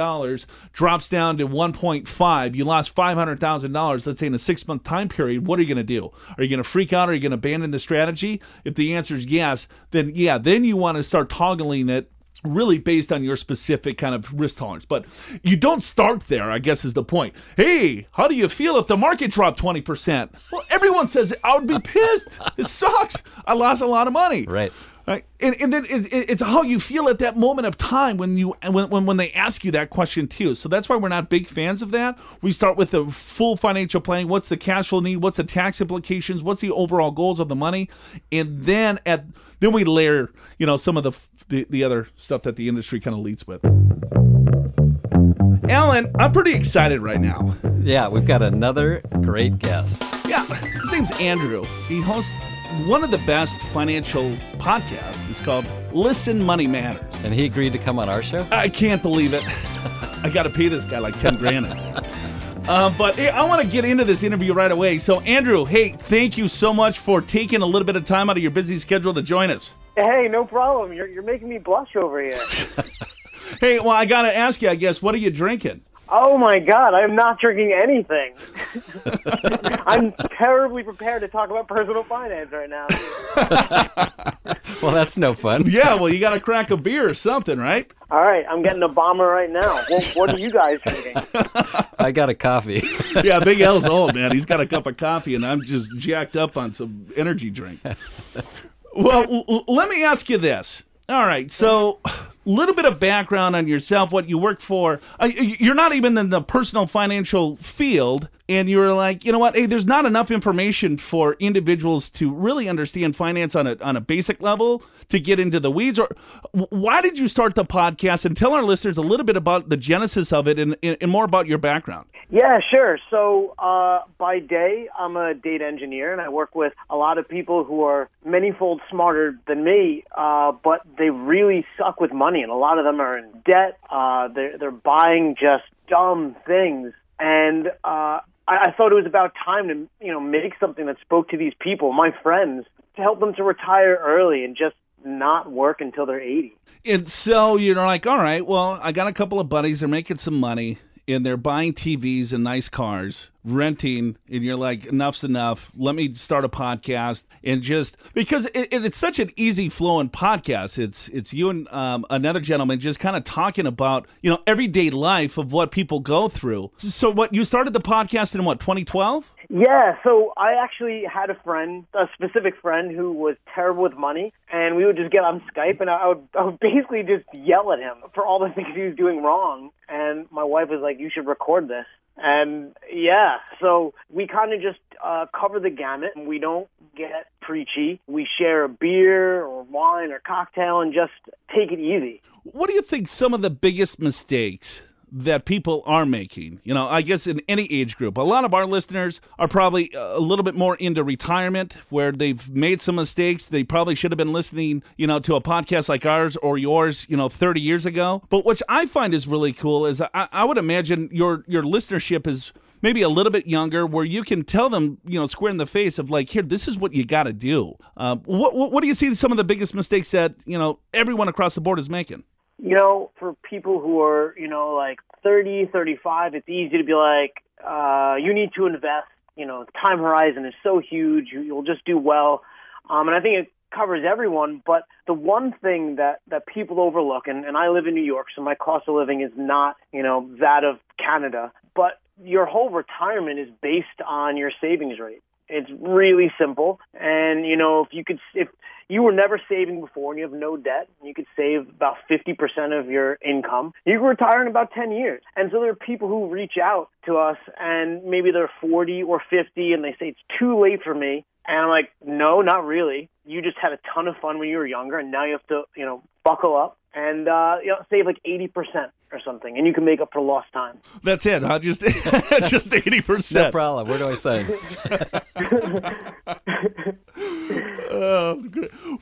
drops down to 1.5, you lost $500,000, let's say in a six month time period, what are you going to do? Are you going to freak out? Are you going to abandon the strategy? If the answer is yes, then yeah, then you want to start toggling it really based on your specific kind of risk tolerance. But you don't start there, I guess is the point. Hey, how do you feel if the market dropped 20%? Well, everyone says I would be pissed. It sucks. I lost a lot of money. Right. Right. And, and then it, it, it's how you feel at that moment of time when you when, when when they ask you that question too. So that's why we're not big fans of that. We start with the full financial planning. What's the cash flow need? What's the tax implications? What's the overall goals of the money? And then at then we layer you know some of the the, the other stuff that the industry kind of leads with. Alan, I'm pretty excited right now. Yeah, we've got another great guest. Yeah, his name's Andrew. He hosts one of the best financial podcasts. It's called Listen Money Matters. And he agreed to come on our show? I can't believe it. *laughs* I got to pay this guy like 10 grand. Uh, but hey, I want to get into this interview right away. So, Andrew, hey, thank you so much for taking a little bit of time out of your busy schedule to join us. Hey, no problem. You're, you're making me blush over here. *laughs* *laughs* Hey, well, I got to ask you, I guess, what are you drinking? Oh my God, I'm not drinking anything. I'm terribly prepared to talk about personal finance right now. *laughs* Well, that's no fun. Yeah, well, you got to crack a beer or something, right? All right, I'm getting a bomber right now. Well, what are you guys drinking? *laughs* I got a coffee. *laughs* Yeah, Big Al's old, man. He's got a cup of coffee, and I'm just jacked up on some energy drink. Well, l- l- let me ask you this. All right, so a little bit of background on yourself, what you work for. Uh, you're not even in the personal financial field, and you were like, you know what? Hey, there's not enough information for individuals to really understand finance on a on a basic level to get into the weeds. Or why did you start the podcast? And tell our listeners a little bit about the genesis of it and, and more about your background. Yeah, sure. So, uh, by day, I'm a data engineer, and I work with a lot of people who are manyfold smarter than me, uh, but they really suck with money, and a lot of them are in debt. Uh, they're they're buying just dumb things, and uh, I, I thought it was about time to you know make something that spoke to these people, my friends, to help them to retire early and just not work until they're 80. And so you're like, all right, well, I got a couple of buddies. They're making some money. And they're buying TVs and nice cars, renting, and you're like, enough's enough. Let me start a podcast and just because it, it, it's such an easy flowing podcast. It's it's you and um, another gentleman just kind of talking about you know everyday life of what people go through. So what you started the podcast in what 2012? Yeah, so I actually had a friend, a specific friend, who was terrible with money, and we would just get on Skype, and I would, I would basically just yell at him for all the *laughs* things he was doing wrong. And my wife was like, "You should record this." And yeah, so we kind of just uh, cover the gamut. We don't get preachy. We share a beer or wine or cocktail and just take it easy. What do you think some of the biggest mistakes that people are making. You know, I guess in any age group. A lot of our listeners are probably a little bit more into retirement where they've made some mistakes. They probably should have been listening, you know, to a podcast like ours or yours, you know, 30 years ago. But what I find is really cool is I, I would imagine your your listenership is maybe a little bit younger where you can tell them, you know, square in the face of like, here, this is what you got to do. Uh, what, what, what do you see some of the biggest mistakes that, you know, everyone across the board is making? You know, for people who are, you know, like 30, 35, it's easy to be like, uh, you need to invest. You know, time horizon is so huge. You, will just do well. Um, and I think it covers everyone. But the one thing that, that people overlook, and, and I live in New York, so my cost of living is not, you know, that of Canada, but your whole retirement is based on your savings rate. It's really simple. And, you know, if you could, if you were never saving before and you have no debt, you could save about 50% of your income, you can retire in about 10 years. And so there are people who reach out to us and maybe they're 40 or 50 and they say, it's too late for me. And I'm like, no, not really. You just had a ton of fun when you were younger and now you have to, you know, buckle up and uh, you know, save like 80% or something, and you can make up for lost time. That's it, huh? Just *laughs* just eighty percent. No problem. Where do I sign? uh,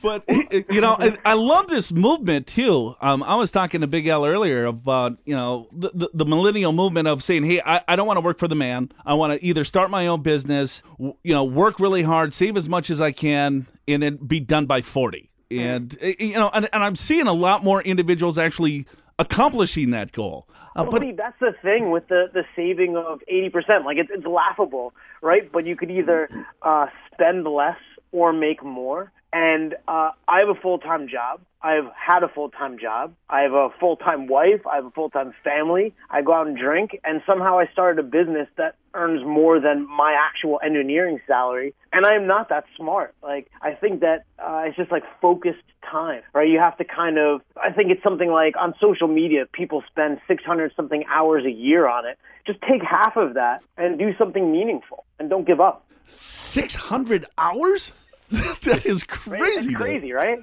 but you know, I, I, love this movement too. Um, I was talking to Big Al earlier about you know the, the, the millennial movement of saying, hey, I, I don't want to work for the man. I want to either start my own business, you know, work really hard, save as much as I can, and then be done by forty. And eh, you know, and, and I'm seeing a lot more individuals actually accomplishing that goal. Uh, but that's the thing with the the saving of eighty percent. Like it's it's laughable, right? But you could either uh, spend less or make more. And uh, I have a full time job. I've had a full time job. I have a full time wife. I have a full time family. I go out and drink. And somehow I started a business that earns more than my actual engineering salary. And I am not that smart. Like, I think that uh, it's just like focused time, right? You have to kind of, I think it's something like on social media, people spend 600 something hours a year on it. Just take half of that and do something meaningful and don't give up. 600 hours? *laughs* that is crazy. crazy, right?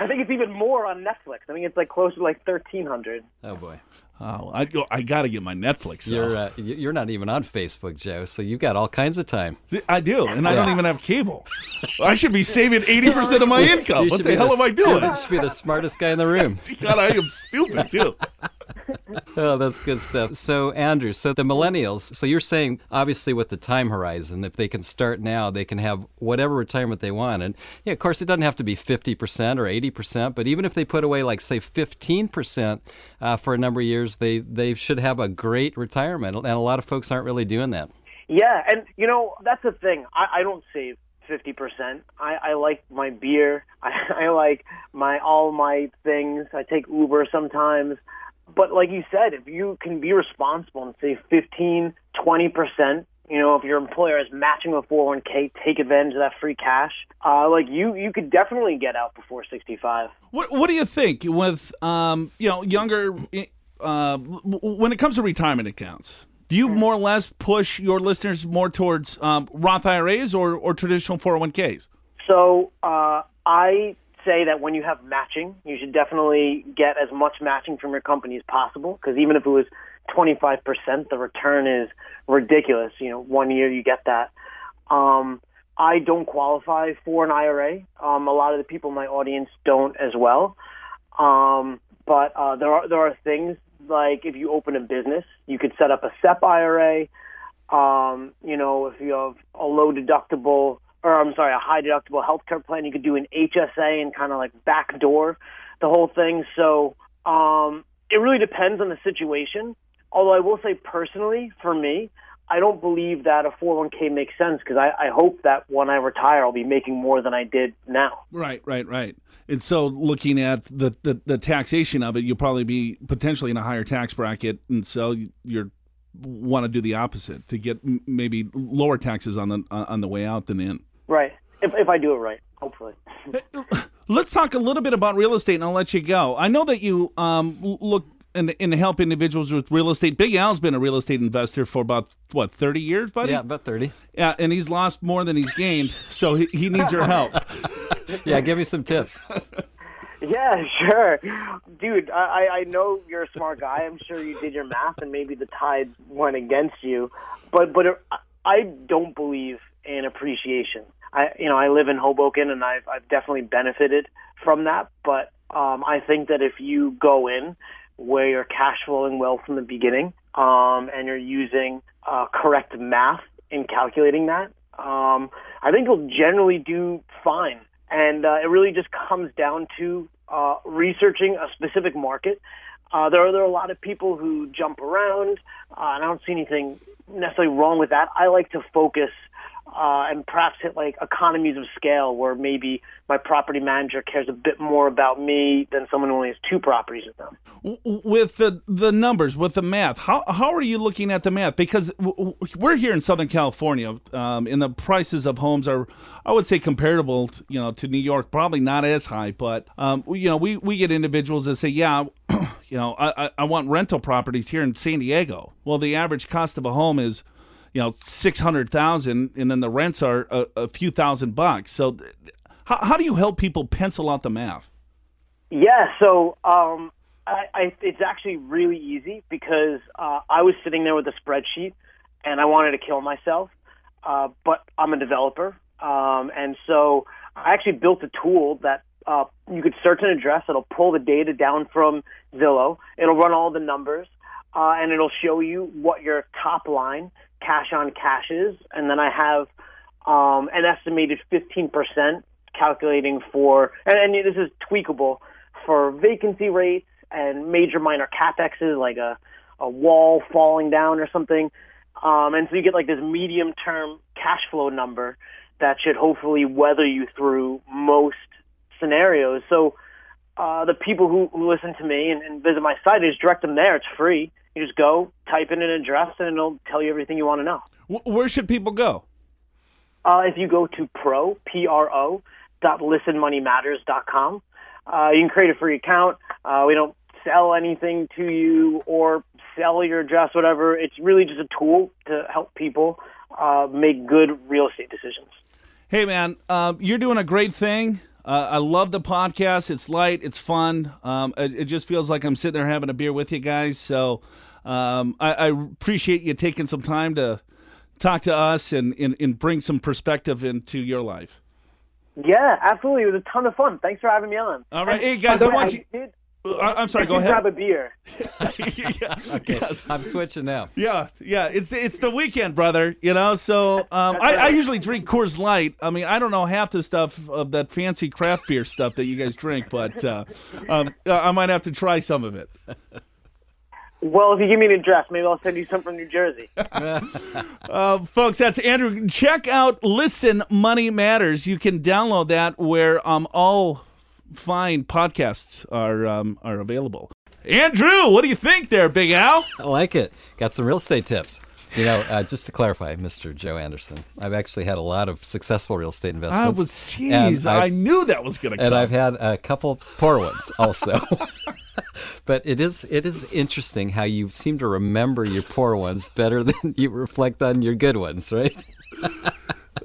I think it's even more on Netflix. I think it's like close to like 1300. Oh boy. Oh, I I got to get my Netflix. Though. You're uh, you're not even on Facebook, Joe. So you've got all kinds of time. I do, and yeah. I don't even have cable. I should be saving eighty percent of my *laughs* income. What the hell the, am I doing? You should be the smartest guy in the room. *laughs* God, I am stupid too. Oh, that's good stuff. So, Andrew, so the millennials, so you're saying obviously with the time horizon, if they can start now, they can have whatever retirement they want. And yeah, of course, it doesn't have to be 50% or 80%, but even if they put away, like, say, 15% uh, for a number of years, they, they should have a great retirement. And a lot of folks aren't really doing that. Yeah, and you know, that's the thing. I, I don't save fifty percent. I, I like my beer. *laughs* I, I like my all my things. I take Uber sometimes. But like you said, if you can be responsible and save 15, 20%, you know, if your employer is matching a 401k, take advantage of that free cash. Uh, like you, you could definitely get out before 65. What What do you think with, um, you know, younger, uh, when it comes to retirement accounts? Do you more or less push your listeners more towards um, Roth IRAs or, or traditional 401ks? So uh, I say that when you have matching, you should definitely get as much matching from your company as possible because even if it was 25%, the return is ridiculous. You know, one year you get that. Um, I don't qualify for an IRA. Um, a lot of the people in my audience don't as well. Um, but uh, there are there are things like if you open a business, you could set up a SEP IRA. Um, you know, if you have a low deductible or I'm sorry, a high deductible healthcare plan. You could do an HSA and kind of like backdoor the whole thing. So um, it really depends on the situation. Although I will say personally, for me, I don't believe that a 401k makes sense because I, I hope that when I retire, I'll be making more than I did now. Right, right, right. And so, looking at the, the, the taxation of it, you'll probably be potentially in a higher tax bracket, and so you're want to do the opposite to get maybe lower taxes on the on the way out than in. Right. If if I do it right, hopefully. *laughs* Let's talk a little bit about real estate, and I'll let you go. I know that you um, look and, and help individuals with real estate. Big Al's been a real estate investor for about what thirty years, buddy. Yeah, about thirty. Yeah, and he's lost more than he's gained, so he, he needs your help. *laughs* yeah, give me some tips. *laughs* Yeah, sure, dude. I I know you're a smart guy. I'm sure you did your math, and maybe the tide went against you. But but I don't believe in appreciation. I you know I live in Hoboken, and I've I've definitely benefited from that. But um, I think that if you go in where you're cash flowing well from the beginning, um, and you're using uh, correct math in calculating that, um, I think you'll generally do fine. And uh, it really just comes down to uh, researching a specific market. Uh, there, are, there are a lot of people who jump around, uh, and I don't see anything necessarily wrong with that. I like to focus uh, and perhaps hit like economies of scale where maybe my property manager cares a bit more about me than someone who only has two properties with them. With the the numbers, with the math, how how are you looking at the math? Because we're here in Southern California, um, and the prices of homes are, I would say, comparable, you know, to New York. Probably not as high, but um, you know, we we get individuals that say, yeah. *clears throat* you know, I, I want rental properties here in San Diego. Well, the average cost of a home is you know six hundred thousand, and then the rents are a, a few thousand bucks. So, how, how do you help people pencil out the math? Yeah, so um, I, I, it's actually really easy because uh, I was sitting there with a spreadsheet and I wanted to kill myself, uh, but I'm a developer, um, and so I actually built a tool that uh, you could search an address. It'll pull the data down from Zillow. It'll run all the numbers, uh, and it'll show you what your top line cash on cash is, and then I have um, an estimated 15% calculating for, and, and this is tweakable for vacancy rates and major minor capexes like a, a wall falling down or something. Um, and so you get like this medium term cash flow number that should hopefully weather you through most scenarios. So uh, the people who, who listen to me and, and visit my site, I just direct them there. It's free. You just go, type in an address, and it'll tell you everything you want to know. Where should people go? Uh, if you go to pro, P-R-O, dot listenmoneymatters.com, uh, you can create a free account. Uh, we don't sell anything to you or sell your address, whatever. It's really just a tool to help people uh, make good real estate decisions. Hey, man, uh, you're doing a great thing. Uh, I love the podcast. It's light, it's fun. Um, it, it, just feels like I'm sitting there having a beer with you guys. So um, I, I, appreciate you taking some time to talk to us and, and, and, bring some perspective into your life. Yeah, absolutely. It was a ton of fun. Thanks for having me on. All right. Hey, guys, I want you. Did, I, am sorry. Go ahead. Grab a beer. *laughs* *laughs* yeah, okay. Yes. I'm switching now. Yeah, yeah. It's it's the weekend, brother. You know, so um, I, I, usually drink Coors Light. I mean, I don't know half the stuff of that fancy craft beer stuff that you guys drink, but uh, um, I might have to try some of it. Well, if you give me an address, maybe I'll send you some from New Jersey. *laughs* uh, folks, that's Andrew. Check out Listen Money Matters. You can download that where um, all fine podcasts are um, are available. Andrew, what do you think there, Big Al? *laughs* I like it. Got some real estate tips. You know, uh, just to clarify, Mr. Joe Anderson, I've actually had a lot of successful real estate investments. I was, jeez, I knew that was going to come. And I've had a couple poor ones *laughs* also. *laughs* but it is it is interesting how you seem to remember your poor ones better than you reflect on your good ones, right?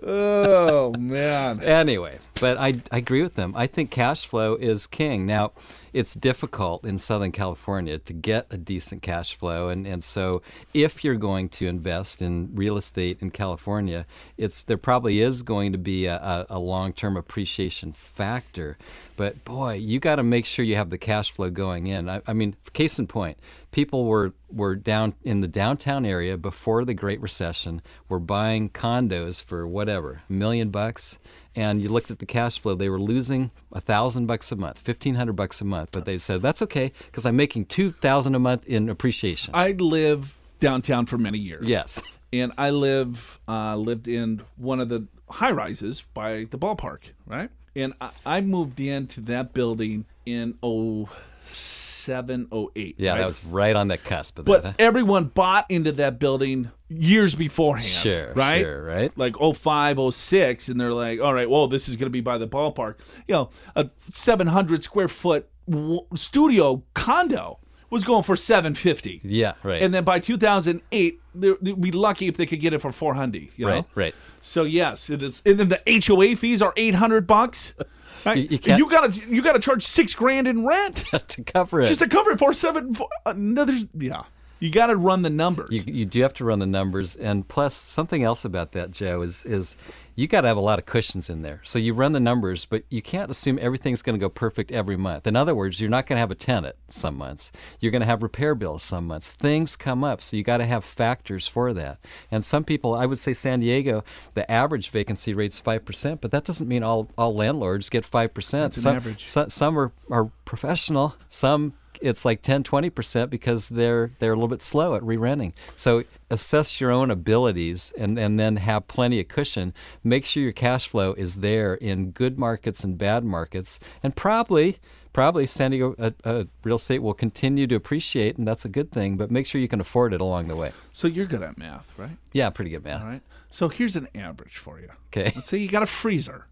Oh man. Anyway, but I, I agree with them. I think cash flow is king. Now, it's difficult in Southern California to get a decent cash flow. And, and so if you're going to invest in real estate in California, it's there probably is going to be a, a, a long term appreciation factor. But boy, you got to make sure you have the cash flow going in. I, I mean, case in point, people were, were down in the downtown area before the Great Recession, were buying condos for whatever, a million bucks and you looked at the cash flow, they were losing a thousand bucks a month, fifteen hundred bucks a month. But they said that's okay because I'm making two thousand a month in appreciation. I live downtown for many years. yes. *laughs* and I live uh, lived in one of the high rises by the ballpark, right? And I, I moved into that building in 07, 08. Yeah, right? that was right on the cusp of But that. huh? everyone bought into that building years beforehand. Sure, right? sure, right. Like 05, 06, and they're like, all right, well, this is going to be by the ballpark. You know, a 700 square foot w- studio condo was going for 750. Yeah, right. And then by 2008, they- they'd be lucky if they could get it for 400. You know? Right, right. So yes, it is. And then the HOA fees are 800 bucks. *laughs* Right? You- you you gotta you gotta charge six grand in rent *laughs* to cover it. just to cover it for seven. For, another uh, yeah. You gotta run the numbers. you, you do have to run the numbers, and plus something else about that, Joe, is is you got to have a lot of cushions in there. So you run the numbers, but you can't assume everything's going to go perfect every month. In other words, you're not going to have a tenant some months. You're going to have repair bills some months. Things come up, so you got to have factors for that. And some people, I would say San Diego, the average vacancy rate's five percent, but that doesn't mean all all landlords get five percent. an Some average. so- some are, are professional. Some it's like 10 20% because they're they're a little bit slow at re-renting so assess your own abilities and and then have plenty of cushion make sure your cash flow is there in good markets and bad markets and probably probably San Diego uh, uh, real estate will continue to appreciate and that's a good thing but make sure you can afford it along the way so you're good at math, right? yeah pretty good man All right. So here's an average for you. Okay. Let's say you got a freezer.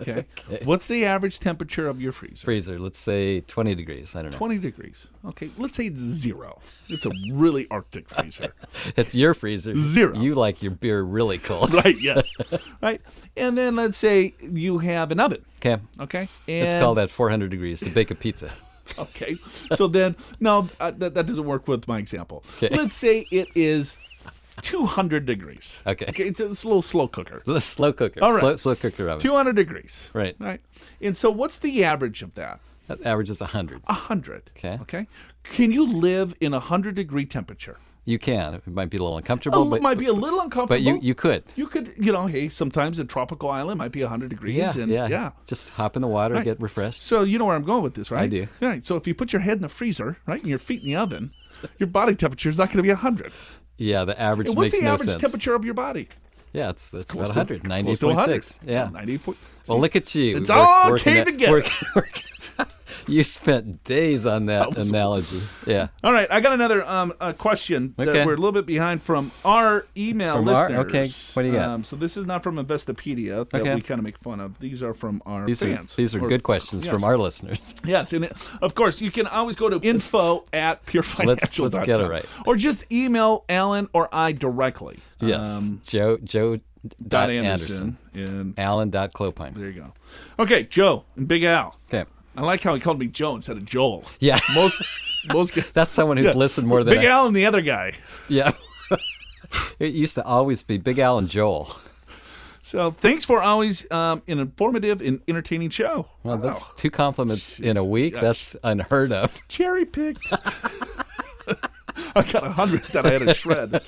*laughs* Okay. What's the average temperature of your freezer? freezer let's say 20 degrees i don't know 20 degrees. Okay. Let's say it's zero. It's a really Arctic freezer. *laughs* it's your freezer Zero. you like your beer really cold *laughs* right. Yes. right. And then let's say you have an oven. okay Okay. Let's call that 400 degrees to bake a pizza Okay. So then, no, uh, that, that doesn't work with my example. Okay. Let's say it is 200 degrees. Okay. Okay. It's a, it's a little slow cooker. *laughs* The slow cooker. All right. Slow, slow cooker oven. 200 degrees. Right. Right. And so what's the average of that? That averages 100. 100. Okay. Okay. Can you live in a 100 degree temperature? You can. It might be a little Oh, uncomfortable, it but, might be a little uncomfortable. but you, you could. You could, you know, hey, sometimes a tropical island might be 100 degrees. Yeah, and, yeah. yeah. Just hop in the water, Right. get refreshed. So you know where I'm going with this, right? I do. Right. So if you put your head in the freezer, right, and your feet in the oven, your body temperature is not going to be 100. Yeah, the average And what's the no average sense. temperature of your body? Yeah, it's, it's Close about 100. close to 98.6. Yeah. 98 point. Well, look at you. It's work- all working came at- together. working- working- *laughs* you spent days on that analogy. Yeah. All right, I got another um, uh, question that Okay. we're a little bit behind from our email From our- okay, what do you got? Um, so this is not from Investopedia that Okay. we kind of make fun of. These are from our These are, fans. these are Or- good questions yes. from our listeners. *laughs* Yes, and of course you can always go to info at purefinancial. let's get it right. Or just email Alan or I directly. Yes. Um, Joe Joe dot dot Anderson. Anderson. And Alan dot Clopine. there you go. Okay, Joe and Big Al. Okay. I like how he called me Joe instead of Joel. Yeah. *laughs* Most most *laughs* That's someone who's yeah. listened more than Big I- Al and the other guy. Yeah. *laughs* it used to always be Big Al and Joel. So thanks for always um, an informative and entertaining show. Well, that's Wow. two compliments in a week. Gosh. That's unheard of. cherry picked. I got a hundred that I had to shred.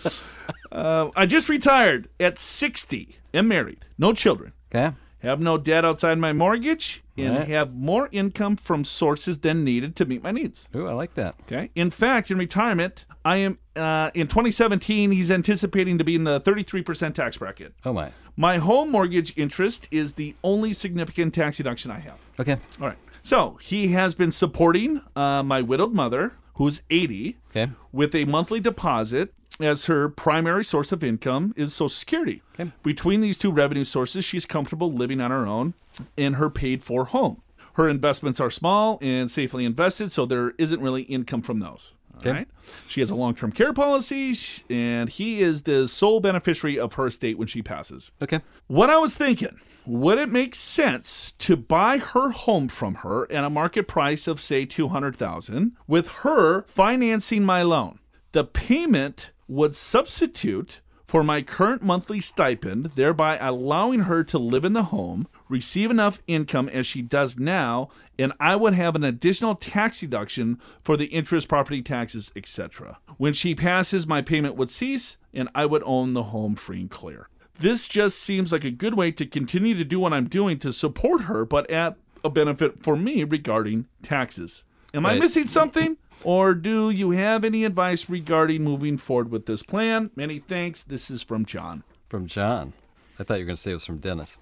Uh, I just retired at sixty. Am married, no children, Okay. have no debt outside my mortgage, and Right. have more income from sources than needed to meet my needs. Ooh, I like that. Okay. In fact, in retirement, I am uh, in 2017. He's anticipating to be in the 33% tax bracket. Oh my. My home mortgage interest is the only significant tax deduction I have. Okay. All right. So he has been supporting uh, my widowed mother, who's 80, Okay. with a monthly deposit as her primary source of income is Social Security. Okay. Between these two revenue sources, she's comfortable living on her own in her paid for home. Her investments are small and safely invested, so there isn't really income from those. Okay. right. She has a long term care policy, and he is the sole beneficiary of her estate when she passes. Okay. What I was thinking, would it make sense to buy her home from her at a market price of say 200,000 with her financing my loan? The payment would substitute for my current monthly stipend, thereby allowing her to live in the home, receive enough income as she does now, and I would have an additional tax deduction for the interest, property taxes, etc. When she passes, my payment would cease and I would own the home free and clear. This just seems like a good way to continue to do what I'm doing to support her, but at a benefit for me regarding taxes. Am I missing something? Or do you have any advice regarding moving forward with this plan? Many thanks. This is from John. From John. I thought you were going to say it was from Dennis.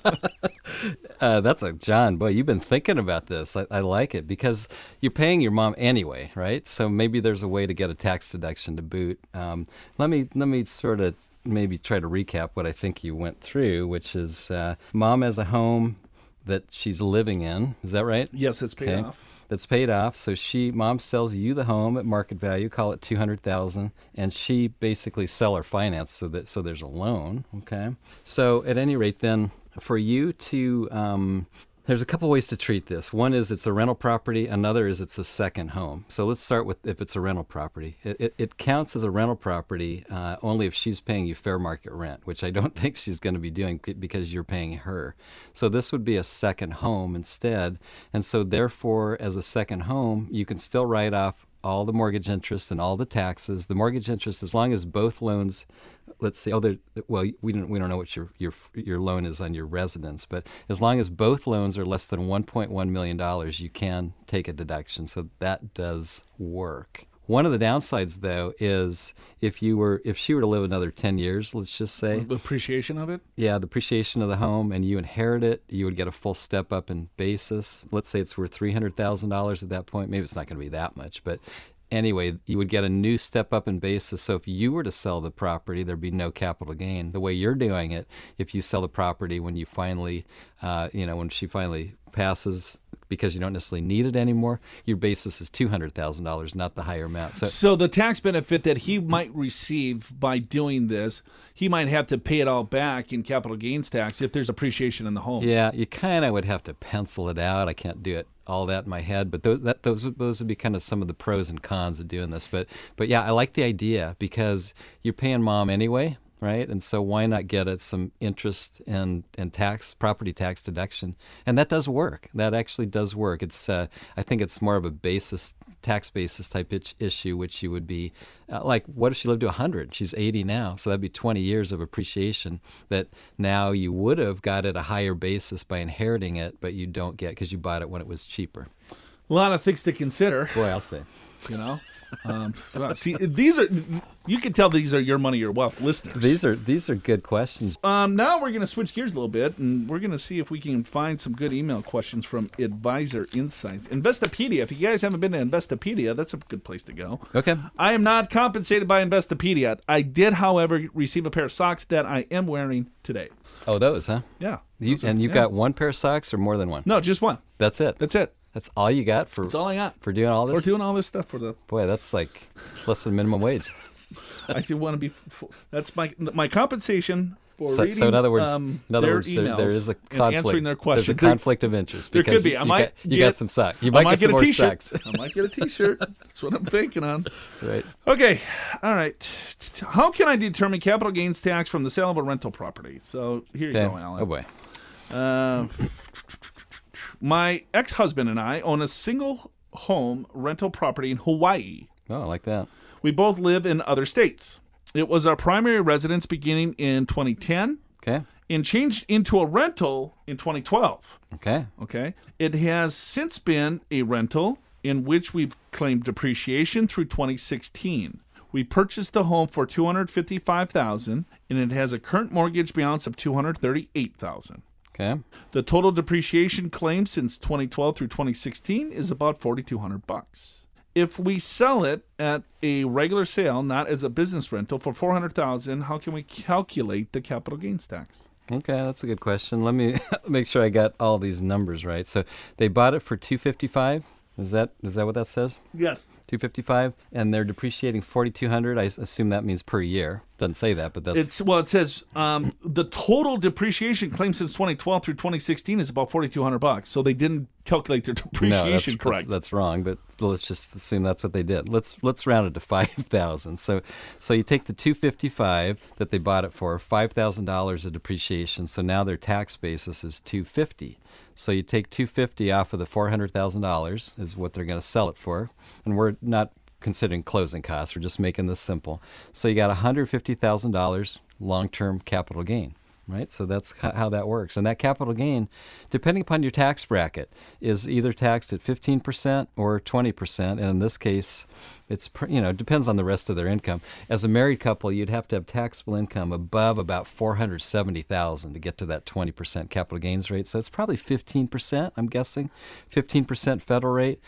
*laughs* uh, that's a John. Boy, you've been thinking about this. I, I like it because you're paying your mom anyway, right? So maybe there's a way to get a tax deduction to boot. Um, let me let me sort of maybe try to recap what I think you went through, which is uh, mom has a home that she's living in. Is that right? Yes, it's paid Okay. off. That's paid off. So she, mom sells you the home at market value, call it two hundred thousand, and she basically seller finance so that so there's a loan. Okay. So at any rate, then for you to um, there's a couple ways to treat this. One is it's a rental property. Another is it's a second home. So let's start with if it's a rental property. It, it, it counts as a rental property uh, only if she's paying you fair market rent, which I don't *laughs* think she's going to be doing because you're paying her. So this would be a second home instead. And so therefore, as a second home, you can still write off all the mortgage interest and all the taxes. The mortgage interest, as long as both loans, let's see, oh, well, we don't we don't know what your your your loan is on your residence, but as long as both loans are less than 1.1 million dollars, you can take a deduction. So that does work. One of the downsides, though, is if you were if she were to live another 10 years, let's just say, The appreciation of it? yeah, the appreciation of the home, and you inherit it, you would get a full step up in basis. Let's say it's worth three hundred thousand dollars at that point. Maybe it's not going to be that much, but anyway, you would get a new step up in basis. So if you were to sell the property, there'd be no capital gain. The way you're doing it, if you sell the property when you finally, uh, you know, when she finally passes. Because you don't necessarily need it anymore, your basis is two hundred thousand dollars, not the higher amount. So So the tax benefit that he might receive by doing this, he might have to pay it all back in capital gains tax if there's appreciation in the home. Yeah, you kind of would have to pencil it out. I can't do it all that in my head, but those that, those those would be kind of some of the pros and cons of doing this. But but yeah, I like the idea because you're paying mom anyway, right? And so why not get it some interest and and tax property tax deduction? And that does work. That actually does work. It's uh, I think it's more of a basis tax basis type issue, which you would be uh, like, what if she lived to 100? She's 80 now, so that'd be 20 years of appreciation that now you would have got at a higher basis by inheriting it, but you don't get because you bought it when it was cheaper. A lot of things to consider, Boy, I'll say. you know. Um, well, see, these are you can tell these are your money, your wealth listeners. These are these are good questions. Um, now we're going to switch gears a little bit, and we're going to see if we can find some good email questions from Advisor Insights. Investopedia. If you guys haven't been to Investopedia, that's a good place to go. Okay. I am not compensated by Investopedia. I did, however, receive a pair of socks that I am wearing today. Oh, those, huh? Yeah. You, and you yeah. got one pair of socks or more than one? no, just one. That's it. That's it. That's all you got for That's all I got. for doing all We're doing all this stuff for the. Boy, that's like less than minimum wage. *laughs* I do want to be. f- That's my my compensation for So, reading. so in other words, um, in other their words, there, there emails is a and conflict. answering their There's a questions. conflict of interest There because could be. you, I you might got, you get- got some socks. You I might, might get some a more t-shirt. socks. I might get a T-shirt. That's what I'm banking on. *laughs* right. Okay, all right. How can I determine capital gains tax from the sale of a rental property? So here you Okay. go, Alan. Oh boy. Uh, my ex-husband and I own a single home rental property in Hawaii. Oh, I like that. We both live in other states. It was our primary residence beginning in 2010 Okay. and changed into a rental in 2012. Okay. Okay. It has since been a rental in which we've claimed depreciation through 2016. We purchased the home for 255,000 and it has a current mortgage balance of 238,000. Okay. The total depreciation claim since 2012 through 2016 is about 4200 bucks. If we sell it at a regular sale, not as a business rental for 400,000, how can we calculate the capital gains tax? Okay, that's a good question. Let me *laughs* make sure I got all these numbers right. So they bought it for 255. Is that is that what that says? Yes. 255 and they're depreciating 4200. i assume that means per year. Doesn't say that, but that's It's well. It says um, the total depreciation claim since 2012 through 2016 is about 4,200 bucks. So they didn't calculate their *laughs* no, that's, depreciation that's, correct. that's wrong, but let's just assume that's what they did. Let's let's round it to *laughs* 5000. So so you take the 255 that they bought it for, $5,000 of depreciation. So now their tax basis is 250. So you take 250 off of the $400,000 is what they're going to sell it for. And we're not considering closing costs. We're just making this simple. So you got $150,000 long term capital gain right? So that's how that works. And that capital gain, depending upon your tax bracket, is either taxed at 15% or 20%. And in this case, it's you know depends on the rest of their income. As a married couple, you'd have to have taxable income above about 470,000 to get to that 20% capital gains rate. So it's probably 15%, I'm guessing, 15% federal rate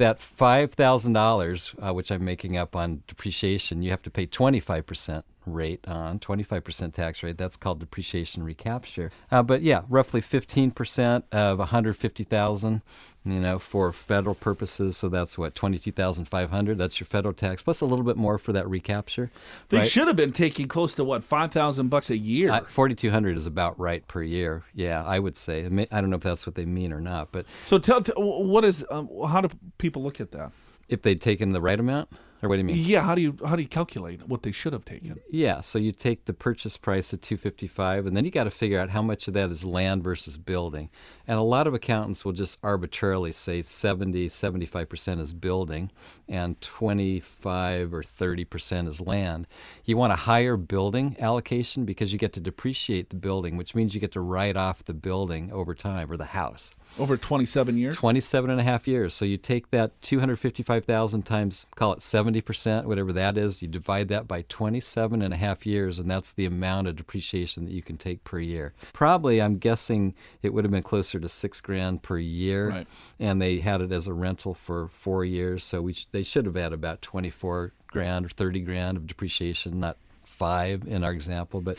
that $5,000, uh, which I'm making up on depreciation, you have to pay 25% rate on, 25% tax rate. That's called depreciation recapture. Uh, but yeah, roughly 15% of 150,000, you know, for federal purposes. So that's what 22,500. That's your federal tax plus a little bit more for that recapture. They right? should have been taking close to what 5,000 bucks a year. Uh, 4,200 is about right per year. Yeah, I would say. I don't know if that's what they mean or not, but so tell, tell what is um, how do people look at that? If they'd taken the right amount. Or what do you mean? Yeah, how do you how do you calculate what they should have taken? Yeah, so you take the purchase price at 255 and then you got to figure out how much of that is land versus building. And a lot of accountants will just arbitrarily say 70, 75% is building and 25 or 30% is land. You want a higher building allocation because you get to depreciate the building, which means you get to write off the building over time or the house. Over 27 years? 27 and a half years. So you take that 255,000 times, call it 70%, whatever that is, you divide that by 27 and a half years, and that's the amount of depreciation that you can take per year. Probably, I'm guessing it would have been closer to six grand per year. Right. And they had it as a rental for four years. So we sh- they should have had about 24 grand or 30 grand of depreciation, not five in our example, but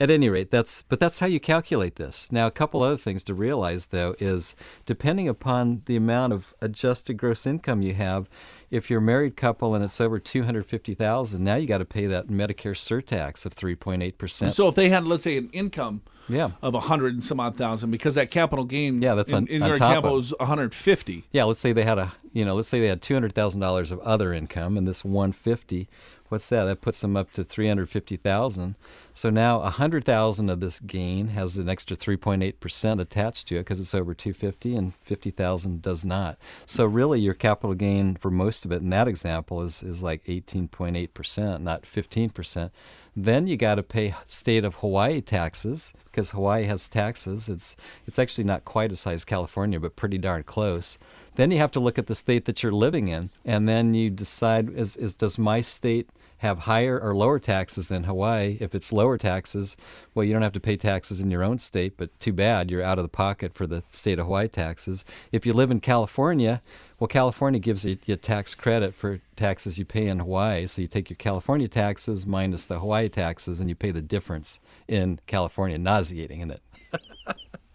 at any rate, that's but that's how you calculate this. Now, a couple other things to realize though is depending upon the amount of adjusted gross income you have, if you're a married couple and it's over two hundred fifty thousand, now you got to pay that Medicare surtax of three point eight percent. So if they had, let's say, an income yeah. of a hundred and some odd thousand, because that capital gain, yeah, that's in, on, in on your example was one hundred fifty. Yeah, let's say they had a, you know, let's say they had two hundred thousand dollars of other income, and this one fifty what's that? That puts them up to 350,000. So now 100,000 of this gain has an extra 3.8% attached to it because it's over 250 and 50,000 does not. So really your capital gain for most of it in that example is is like 18.8%, not 15%. Then you got to pay state of Hawaii taxes because Hawaii has taxes. It's it's actually not quite as high as California, but pretty darn close. Then you have to look at the state that you're living in, and then you decide: is, is does my state have higher or lower taxes than Hawaii. If it's lower taxes, well, you don't have to pay taxes in your own state, but too bad you're out of the pocket for the state of Hawaii taxes. If you live in California, well, California gives you, you tax credit for taxes you pay in Hawaii. So you take your California taxes minus the Hawaii taxes, and you pay the difference in California. Nauseating, isn't it?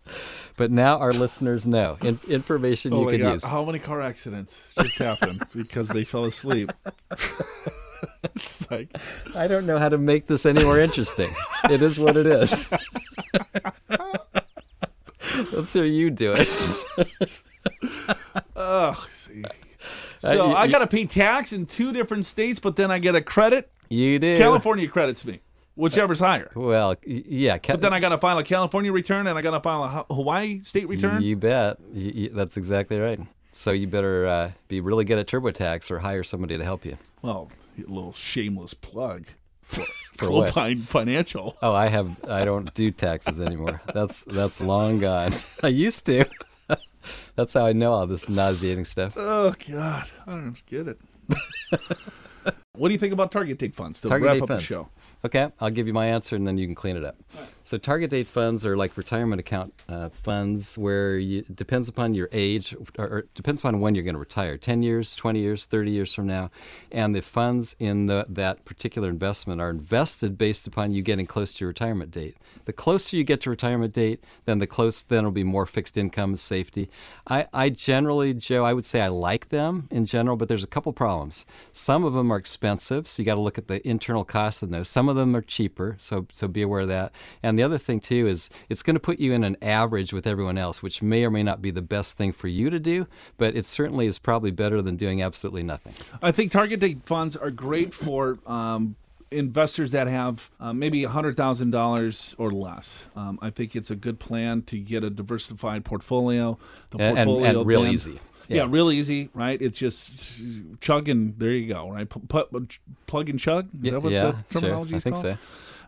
*laughs* but now our listeners know in, information oh you can God. use. How many car accidents just happened because they fell asleep? *laughs* *laughs* it's like I don't know how to make this any more interesting. it is what it is. *laughs* Let's hear you do it. Ugh. See. So uh, you, I got to pay tax in two different states, but then I get a credit. You do. California credits me, whichever's higher. Well, yeah. Ca- but then I got to file a California return, and I got to file a Hawaii state return. You bet. You, you, that's exactly right. So you better uh, be really good at TurboTax or hire somebody to help you. Well, a little shameless plug for, *laughs* for Financial. Oh, I have. I don't do taxes anymore. That's that's long gone. *laughs* I used to. *laughs* that's how I know all this nauseating stuff. Oh God, I don't get it. what do you think about target date funds to target wrap up funds. the show? Okay, I'll give you my answer and then you can clean it up. So target date funds are like retirement account uh, funds where you, depends upon your age or, or depends upon when you're going to retire 10 years, 20 years, 30 years from now. And the funds in the, that particular investment are invested based upon you getting close to your retirement date. The closer you get to retirement date, then the close then will be more fixed income safety. I, I generally, Joe, I would say I like them in general, but there's a couple problems. Some of them are expensive, so you got to look at the internal cost of those. Some of them are cheaper, so so be aware of that. And the other thing too is it's going to put you in an average with everyone else, which may or may not be the best thing for you to do, but it certainly is probably better than doing absolutely nothing. I think target date funds are great for um, investors that have uh, maybe $100,000 or less. Um, I think it's a good plan to get a diversified portfolio. The portfolio and, and, and real easy Yeah, real easy, right? It's just chug and there you go, right? P- plug and chug. Is that what yeah, the terminology sure. I is think called? so.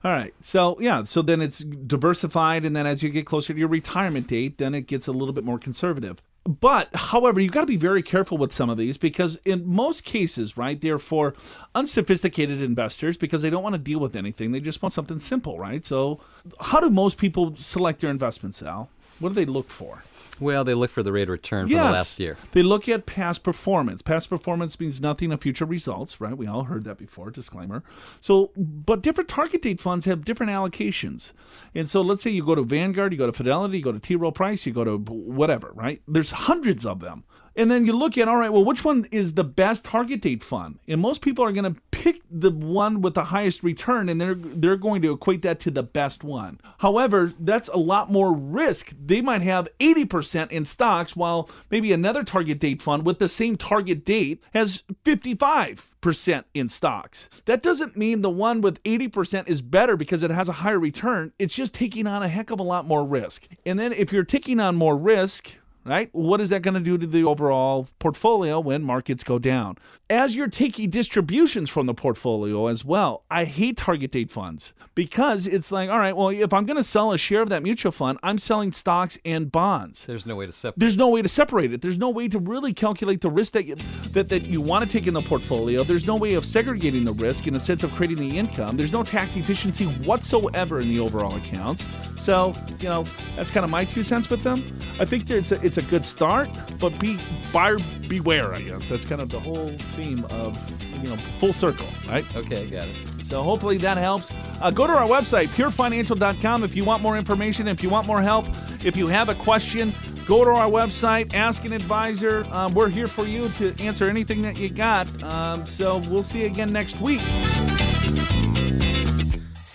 All right. So, yeah, so then it's diversified. And then as you get closer to your retirement date, then it gets a little bit more conservative. But, however, you've got to be very careful with some of these because, in most cases, right, they're for unsophisticated investors because they don't want to deal with anything. They just want something simple, right? So, how do most people select their investments, Al? What do they look for? Well, they look for the rate of return for the last year. They look at past performance. Past performance means nothing of future results, right? We all heard that before, disclaimer. So, but different target date funds have different allocations. And so let's say you go to Vanguard, you go to Fidelity, you go to T. Rowe Price, you go to whatever, right? There's hundreds of them. And then you look at, all right, well, which one is the best target date fund? And most people are going to pick the one with the highest return, and they're they're going to equate that to the best one. However, that's a lot more risk. They might have 80% in stocks, while maybe another target date fund with the same target date has 55 percent in stocks. That doesn't mean the one with 80% is better because it has a higher return. It's just taking on a heck of a lot more risk. And then if you're taking on more risk, right? What is that going to do to the overall portfolio when markets go down? As you're taking distributions from the portfolio as well, I hate target date funds because it's like, all right, well, if I'm going to sell a share of that mutual fund, I'm selling stocks and bonds. There's no way to separate. There's no way to separate it. There's no way to really calculate the risk that you, that, that you want to take in the portfolio. There's no way of segregating the risk in a sense of creating the income. There's no tax efficiency whatsoever in the overall accounts. So, you know, that's kind of my two cents with them. I think it's a, it's a good start, but be buyer beware, I guess. That's kind of the whole theme of, you know, full circle, right? Okay, got it. So hopefully that helps. Uh, go to our website, purefinancial.com, if you want more information, if you want more help, if you have a question, go to our website, ask an advisor. Um, we're here for you to answer anything that you got. Um, so we'll see you again next week.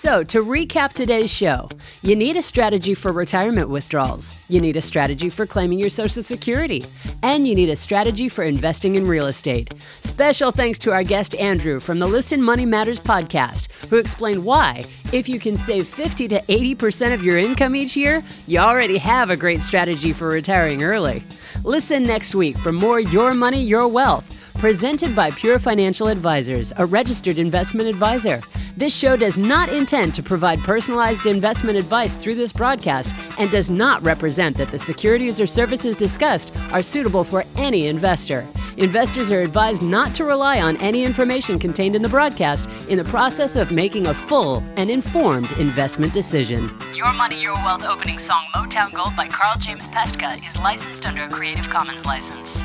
So, to recap today's show, you need a strategy for retirement withdrawals, you need a strategy for claiming your Social Security, and you need a strategy for investing in real estate. Special thanks to our guest Andrew from the Listen Money Matters podcast, who explained why, if you can save 50 to 80% of your income each year, you already have a great strategy for retiring early. Listen next week for more Your Money, Your Wealth presented by Pure Financial Advisors, a registered investment advisor. This show does not intend to provide personalized investment advice through this broadcast and does not represent that the securities or services discussed are suitable for any investor. Investors are advised not to rely on any information contained in the broadcast in the process of making a full and informed investment decision. Your Money, Your Wealth opening song Motown Gold by Carl James Pestka is licensed under a Creative Commons license.